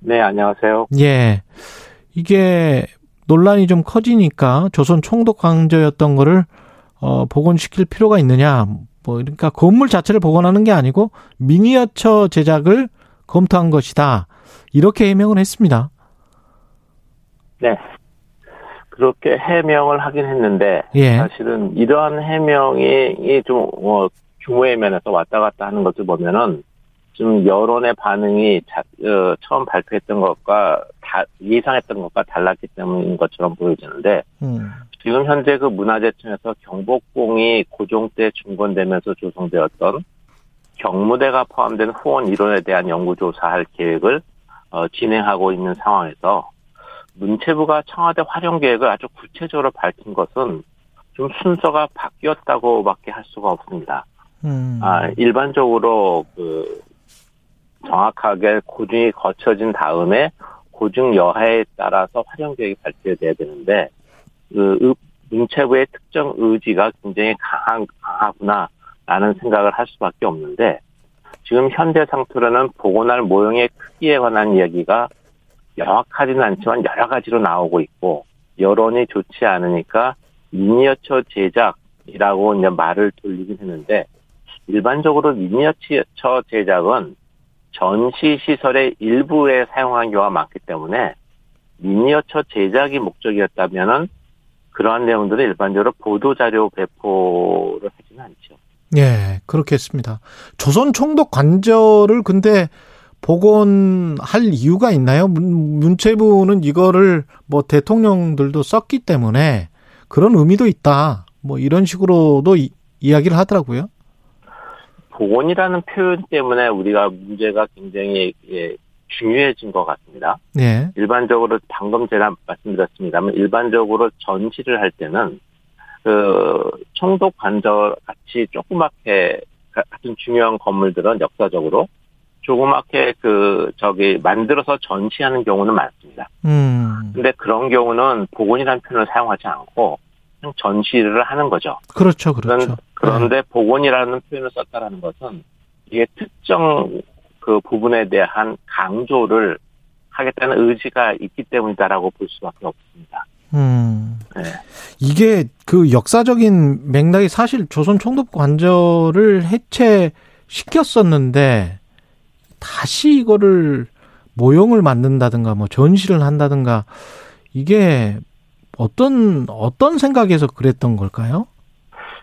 [SPEAKER 12] 네, 안녕하세요.
[SPEAKER 2] 예. 이게 논란이 좀 커지니까 조선 총독 강조였던 거를 어 복원시킬 필요가 있느냐 뭐 그러니까 건물 자체를 복원하는 게 아니고 미니어처 제작을 검토한 것이다. 이렇게 해명을 했습니다.
[SPEAKER 12] 네. 그렇게 해명을 하긴 했는데
[SPEAKER 2] 예.
[SPEAKER 12] 사실은 이러한 해명이 좀 어, 규모의 면에서 왔다 갔다 하는 것을 보면은 좀 여론의 반응이 자, 어, 처음 발표했던 것과 다, 예상했던 것과 달랐기 때문인 것처럼 보여지는데
[SPEAKER 2] 음.
[SPEAKER 12] 지금 현재 그 문화재청에서 경복궁이 고종 때 중건되면서 조성되었던 경무대가 포함된 후원 이론에 대한 연구조사할 계획을 어, 진행하고 있는 상황에서 문체부가 청와대 활용 계획을 아주 구체적으로 밝힌 것은 좀 순서가 바뀌었다고밖에 할 수가 없습니다.
[SPEAKER 2] 음.
[SPEAKER 12] 아, 일반적으로 그 정확하게 고증이 거쳐진 다음에 고증 여하에 따라서 활용 계획이 발표돼야 되는데 그 문체부의 특정 의지가 굉장히 강한, 강하구나라는 생각을 할 수밖에 없는데 지금 현재 상태로는 복원할 모형의 크기에 관한 이야기가 명확하지는 않지만 여러 가지로 나오고 있고 여론이 좋지 않으니까 미니어처 제작이라고 이제 말을 돌리긴 했는데 일반적으로 미니어처 제작은 전시 시설의 일부에 사용하는 경우가 많기 때문에 미니어처 제작이 목적이었다면은 그러한 내용들은 일반적으로 보도 자료 배포를 하지는 않죠.
[SPEAKER 2] 예, 그렇겠습니다. 조선 총독 관절을 근데 복원할 이유가 있나요? 문, 체부는 이거를 뭐 대통령들도 썼기 때문에 그런 의미도 있다. 뭐 이런 식으로도 이, 이야기를 하더라고요.
[SPEAKER 12] 복원이라는 표현 때문에 우리가 문제가 굉장히 예, 중요해진 것 같습니다. 네. 일반적으로 방금 제가 말씀드렸습니다만 일반적으로 전시를 할 때는 그 청독 관절 같이 조그맣게 같은 중요한 건물들은 역사적으로 조그맣게 그 저기 만들어서 전시하는 경우는 많습니다. 음. 근데 그런 경우는 복원이라는 표현을 사용하지 않고 그냥 전시를 하는 거죠.
[SPEAKER 2] 그렇죠, 그렇죠.
[SPEAKER 12] 그런데 네. 복원이라는 표현을 썼다라는 것은 이게 특정 그 부분에 대한 강조를 하겠다는 의지가 있기 때문이다라고 볼 수밖에 없습니다. 음.
[SPEAKER 2] 네. 이게 그 역사적인 맥락이 사실 조선 총독 관절을 해체시켰었는데 다시 이거를 모형을 만든다든가 뭐 전시를 한다든가 이게 어떤 어떤 생각에서 그랬던 걸까요?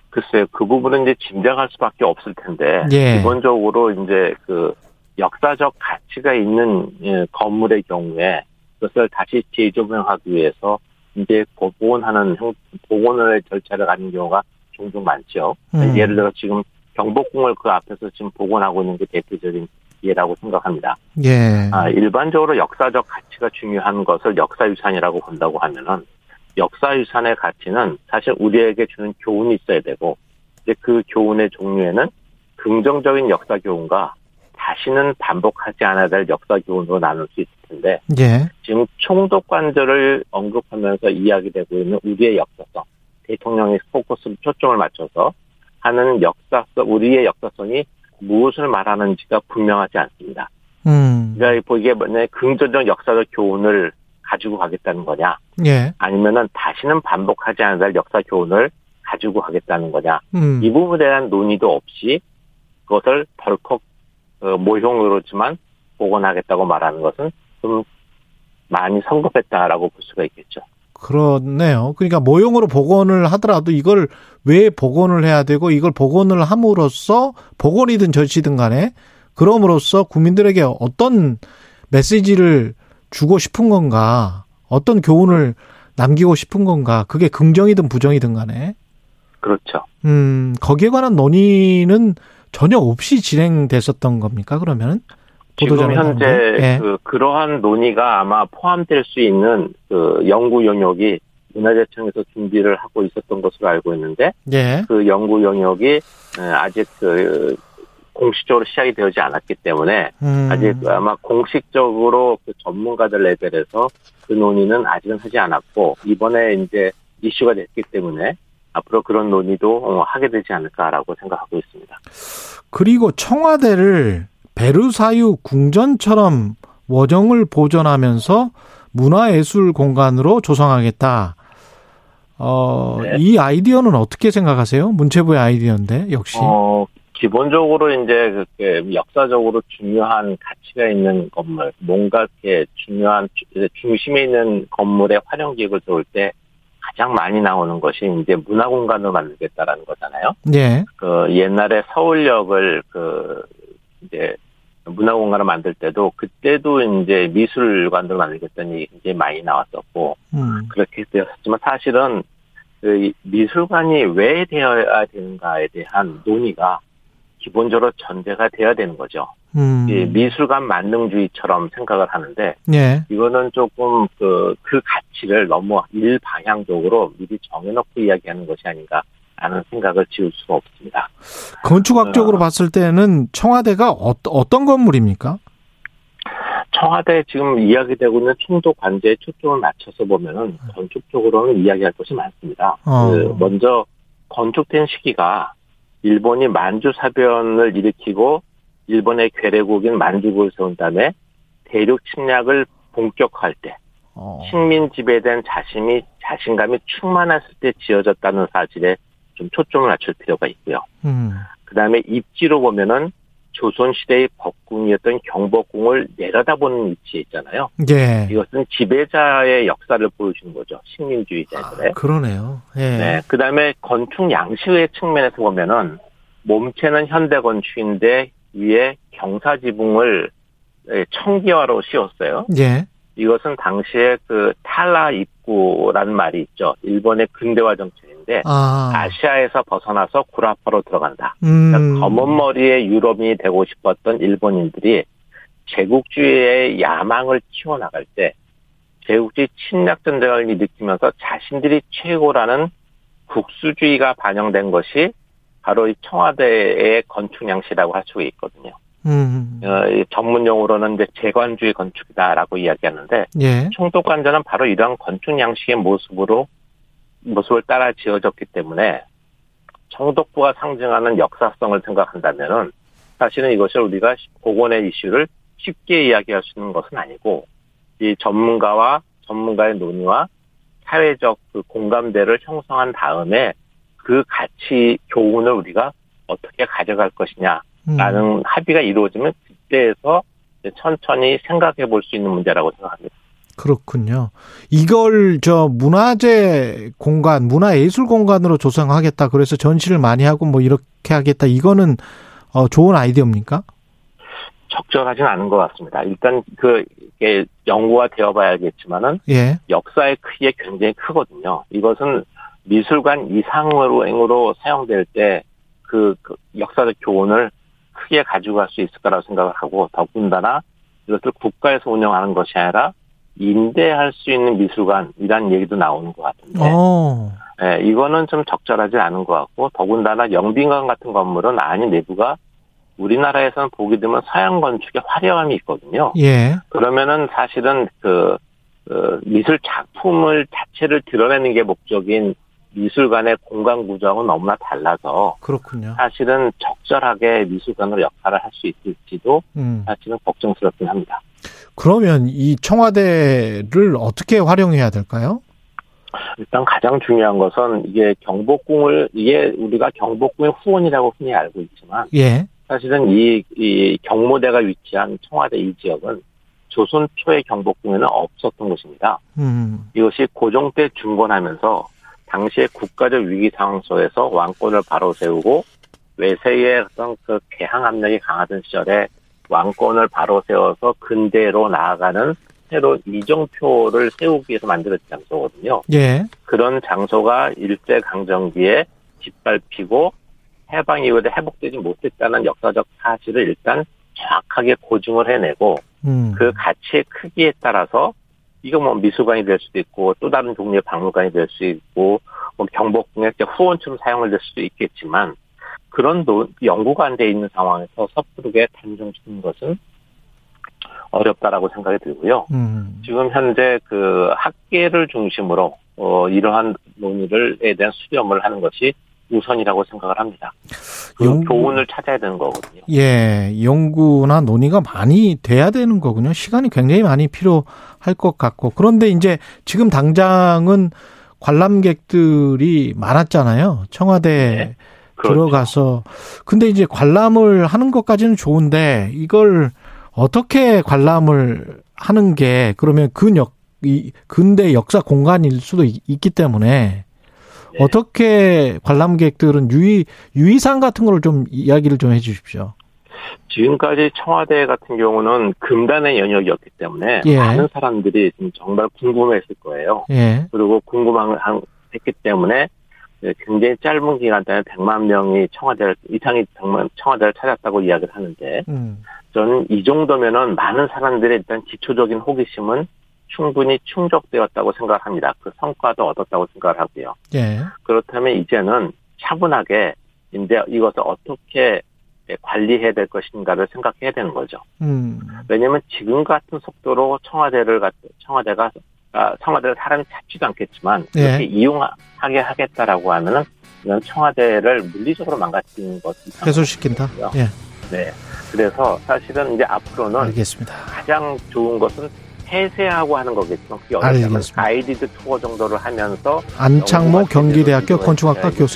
[SPEAKER 12] 글쎄요, 그 부분은 이제 짐작할 수밖에 없을 텐데 예. 기본적으로 이제 그 역사적 가치가 있는 예, 건물의 경우에 그것을 다시 재조명하기 위해서 이제 복원하는 복원의 절차를 가는 경우가 종종 많죠. 음. 예를 들어 지금 경복궁을 그 앞에서 지금 복원하고 있는 게 대표적인 예라고 생각합니다. 예. 아, 일반적으로 역사적 가치가 중요한 것을 역사유산이라고 본다고 하면은 역사유산의 가치는 사실 우리에게 주는 교훈이 있어야 되고 이제 그 교훈의 종류에는 긍정적인 역사 교훈과 다시는 반복하지 않아야 될 역사 교훈으로 나눌 수 있을 텐데 예. 지금 총독 관절을 언급하면서 이야기되고 있는 우리의 역사성 대통령의 포커스 초점을 맞춰서 하는 역사성 우리의 역사성이 무엇을 말하는지가 분명하지 않습니다. 음. 그러니까 보기에 만약 긍정적 역사적 교훈을 가지고 가겠다는 거냐, 예. 아니면은 다시는 반복하지 않을 역사 교훈을 가지고 가겠다는 거냐, 음. 이 부분에 대한 논의도 없이 그것을 덜컥 어, 모형으로지만 복원하겠다고 말하는 것은 좀 많이 성급했다라고 볼 수가 있겠죠.
[SPEAKER 2] 그렇네요. 그러니까 모형으로 복원을 하더라도 이걸 왜 복원을 해야 되고 이걸 복원을 함으로써 복원이든 전시든 간에 그럼으로써 국민들에게 어떤 메시지를 주고 싶은 건가 어떤 교훈을 남기고 싶은 건가 그게 긍정이든 부정이든 간에
[SPEAKER 12] 그렇죠.
[SPEAKER 2] 음 거기에 관한 논의는 전혀 없이 진행됐었던 겁니까 그러면은?
[SPEAKER 12] 지금 현재 네. 그 그러한 논의가 아마 포함될 수 있는 그 연구 영역이 문화재청에서 준비를 하고 있었던 것으로 알고 있는데 네. 그 연구 영역이 아직 그 공식적으로 시작이 되지 않았기 때문에 음. 아직 아마 공식적으로 그 전문가들 레벨에서 그 논의는 아직은 하지 않았고 이번에 이제 이슈가 됐기 때문에 앞으로 그런 논의도 어, 하게 되지 않을까라고 생각하고 있습니다.
[SPEAKER 2] 그리고 청와대를 베르사유 궁전처럼 원형을 보존하면서 문화예술 공간으로 조성하겠다. 어, 네. 이 아이디어는 어떻게 생각하세요? 문체부의 아이디어인데, 역시. 어,
[SPEAKER 12] 기본적으로 이제 그렇게 역사적으로 중요한 가치가 있는 건물, 뭔가 이렇게 중요한, 중심에 있는 건물의 활용 기획을 세울 때 가장 많이 나오는 것이 이제 문화 공간을 만들겠다라는 거잖아요. 네. 그 옛날에 서울역을 그 이제 문화 공간을 만들 때도 그때도 이제 미술관들 만들겠다는 얘기 많이 나왔었고 음. 그렇게 되었지만 사실은 그 미술관이 왜 되어야 되는가에 대한 논의가 기본적으로 전제가 돼야 되는 거죠. 음. 미술관 만능주의처럼 생각을 하는데 예. 이거는 조금 그, 그 가치를 너무 일방향적으로 미리 정해놓고 이야기하는 것이 아닌가 라는 생각을 지울 수가 없습니다.
[SPEAKER 2] 건축학적으로 어, 봤을 때는 청와대가 어, 어떤 건물입니까?
[SPEAKER 12] 청와대 지금 이야기되고 있는 총독 관제에 초점을 맞춰서 보면은 건축적으로는 이야기할 것이 많습니다. 어. 그 먼저 건축된 시기가 일본이 만주 사변을 일으키고 일본의 괴뢰국인 만주국을 세운 다음에 대륙 침략을 본격화할 때
[SPEAKER 2] 어.
[SPEAKER 12] 식민 대한 자신이 자신감이 충만했을 때 지어졌다는 사실에 좀 초점을 맞출 필요가 있고요.
[SPEAKER 2] 음.
[SPEAKER 12] 그다음에 입지로 보면은 조선 시대의 법궁이었던 경복궁을 내려다보는 위치에 있잖아요.
[SPEAKER 2] 예.
[SPEAKER 12] 이것은 지배자의 역사를 보여주는 거죠. 식민주의자들의.
[SPEAKER 2] 그러네요. 예.
[SPEAKER 12] 네. 그 다음에 건축 양식의 측면에서 보면은 몸체는 현대 건축인데 위에 경사 지붕을 예, 청기화로 씌웠어요.
[SPEAKER 2] 예.
[SPEAKER 12] 이것은 당시에 그 탈라 입구라는 말이 있죠. 일본의 근대화 정책 인데
[SPEAKER 2] 아.
[SPEAKER 12] 아시아에서 벗어나서 구라파로 들어간다.
[SPEAKER 2] 음.
[SPEAKER 12] 그러니까 검은 머리의 유럽인이 되고 싶었던 일본인들이 제국주의의 야망을 키워나갈 때 제국주의 침략 전쟁을 일으키면서 자신들이 최고라는 국수주의가 반영된 것이 바로 이 청와대의 건축 양식이라고 할 수가 있거든요.
[SPEAKER 2] 음.
[SPEAKER 12] 어, 이 전문 용어로는 이제 재관주의 건축이다라고 이야기하는데
[SPEAKER 2] 예.
[SPEAKER 12] 총독 관전은 바로 이러한 건축 양식의 모습으로 모습을 따라 지어졌기 때문에 총독부가 상징하는 역사성을 생각한다면은 사실은 이것을 우리가 복원의 이슈를 쉽게 이야기할 수 있는 것은 아니고 이 전문가와 전문가의 논의와 사회적 그 공감대를 형성한 다음에 그 가치 교훈을 우리가 어떻게 가져갈 것이냐 라는
[SPEAKER 2] 음.
[SPEAKER 12] 합의가 이루어지면 그때에서 천천히 생각해 볼 수 있는 문제라고 생각합니다.
[SPEAKER 2] 그렇군요. 이걸 저 문화재 공간, 문화예술 공간으로 조성하겠다. 그래서 전시를 많이 하고 뭐 이렇게 하겠다. 이거는 어 좋은 아이디어입니까?
[SPEAKER 12] 적절하진 않은 것 같습니다. 일단 그 이게 연구가 되어봐야 알겠지만은
[SPEAKER 2] 예.
[SPEAKER 12] 역사의 크기가 굉장히 크거든요. 이것은 미술관 이상으로 행으로 사용될 때 그 역사적 교훈을 크게 가져갈 수 있을 거라고 생각을 하고 더군다나 이것을 국가에서 운영하는 것이 아니라 임대할 수 있는 미술관이라는 얘기도 나오는 것 같은데
[SPEAKER 2] 어.
[SPEAKER 12] 예, 이거는 좀 적절하지 않은 것 같고 더군다나 영빈관 같은 건물은 안이 내부가 우리나라에서는 보게 되면 서양 건축의 화려함이 있거든요.
[SPEAKER 2] 예.
[SPEAKER 12] 그러면은 사실은 그, 그 미술 작품을 자체를 드러내는 게 목적인 미술관의 공간 구조하고 너무나 달라서
[SPEAKER 2] 그렇군요.
[SPEAKER 12] 사실은 적절하게 미술관으로 역할을 할 수 있을지도
[SPEAKER 2] 음.
[SPEAKER 12] 사실은 걱정스럽긴 합니다.
[SPEAKER 2] 그러면 이 청와대를 어떻게 활용해야 될까요?
[SPEAKER 12] 일단 가장 중요한 것은 이게 경복궁을 이게 우리가 경복궁의 후원이라고 흔히 알고 있지만
[SPEAKER 2] 예.
[SPEAKER 12] 사실은 이, 이 경무대가 위치한 청와대 이 지역은 조선 초의 경복궁에는 없었던 곳입니다.
[SPEAKER 2] 음.
[SPEAKER 12] 이것이 고종 때 중건하면서 당시의 국가적 위기 상황 속에서 왕권을 바로 세우고 외세의 어떤 그 개항 압력이 강하던 시절에 왕권을 바로 세워서 근대로 나아가는 새로운 이정표를 세우기 위해서 만들어진 장소거든요.
[SPEAKER 2] 예.
[SPEAKER 12] 그런 장소가 일제 강점기에 짓밟히고 해방 이후에 회복되지 못했다는 역사적 사실을 일단 정확하게 고증을 해내고
[SPEAKER 2] 음.
[SPEAKER 12] 그 가치의 크기에 따라서 이거 뭐 미술관이 될 수도 있고 또 다른 종류의 박물관이 될 수 있고 뭐 경복궁의 후원처럼 사용을 될 수도 있겠지만 그런 노, 연구가 안 돼 있는 상황에서 섣부르게 단정 짓는 것은 어렵다라고 생각이 들고요.
[SPEAKER 2] 음.
[SPEAKER 12] 지금 현재 그 학계를 중심으로 어 이러한 논의를에 대한 수렴을 하는 것이 우선이라고 생각을 합니다. 그
[SPEAKER 2] 연구-
[SPEAKER 12] 교훈을 찾아야 되는 거거든요.
[SPEAKER 2] 예, 연구나 논의가 많이 돼야 되는 거군요. 시간이 굉장히 많이 필요할 것 같고. 그런데 이제 지금 당장은 관람객들이 많았잖아요. 청와대
[SPEAKER 12] 그렇죠.
[SPEAKER 2] 들어가서. 근데 이제 관람을 하는 것까지는 좋은데 이걸 어떻게 관람을 하는 게 그러면 근역, 이 근대 역사 공간일 수도 있- 있기 때문에
[SPEAKER 12] 네.
[SPEAKER 2] 어떻게 관람객들은 유의 유의사항 같은 걸 좀 이야기를 좀 해주십시오.
[SPEAKER 12] 지금까지 청와대 같은 경우는 금단의 영역이었기 때문에
[SPEAKER 2] 예.
[SPEAKER 12] 많은 사람들이 정말 궁금했을 거예요.
[SPEAKER 2] 예,
[SPEAKER 12] 그리고 궁금했기 때문에 굉장히 짧은 기간 동안에 100만 명이 청와대를 이상이 정말 청와대를 찾았다고 이야기를 하는데
[SPEAKER 2] 음,
[SPEAKER 12] 저는 이 정도면은 많은 사람들의 일단 기초적인 호기심은 충분히 충족되었다고 생각합니다. 그 성과도 얻었다고 생각을 하고요.
[SPEAKER 2] 예,
[SPEAKER 12] 그렇다면 이제는 차분하게 이제 이것을 어떻게 관리해야 될 것인가를 생각해야 되는 거죠.
[SPEAKER 2] 음,
[SPEAKER 12] 왜냐하면 지금 같은 속도로 청와대를 갖- 청와대가 아, 청와대를 사람이 찾지도 않겠지만
[SPEAKER 2] 예.
[SPEAKER 12] 이렇게 이용하게 하겠다라고 하면은 이건 청와대를 물리적으로 망가뜨리는 것 이상
[SPEAKER 2] 해소시킨다. 예.
[SPEAKER 12] 네. 그래서 사실은 이제 앞으로는
[SPEAKER 2] 알겠습니다.
[SPEAKER 12] 가장 좋은 것은 폐쇄하고 하는 거겠죠. 그게
[SPEAKER 2] 알겠습니다.
[SPEAKER 12] 가이디드 투어 정도를 하면서
[SPEAKER 2] 안창모 경기대학교 건축학과 교수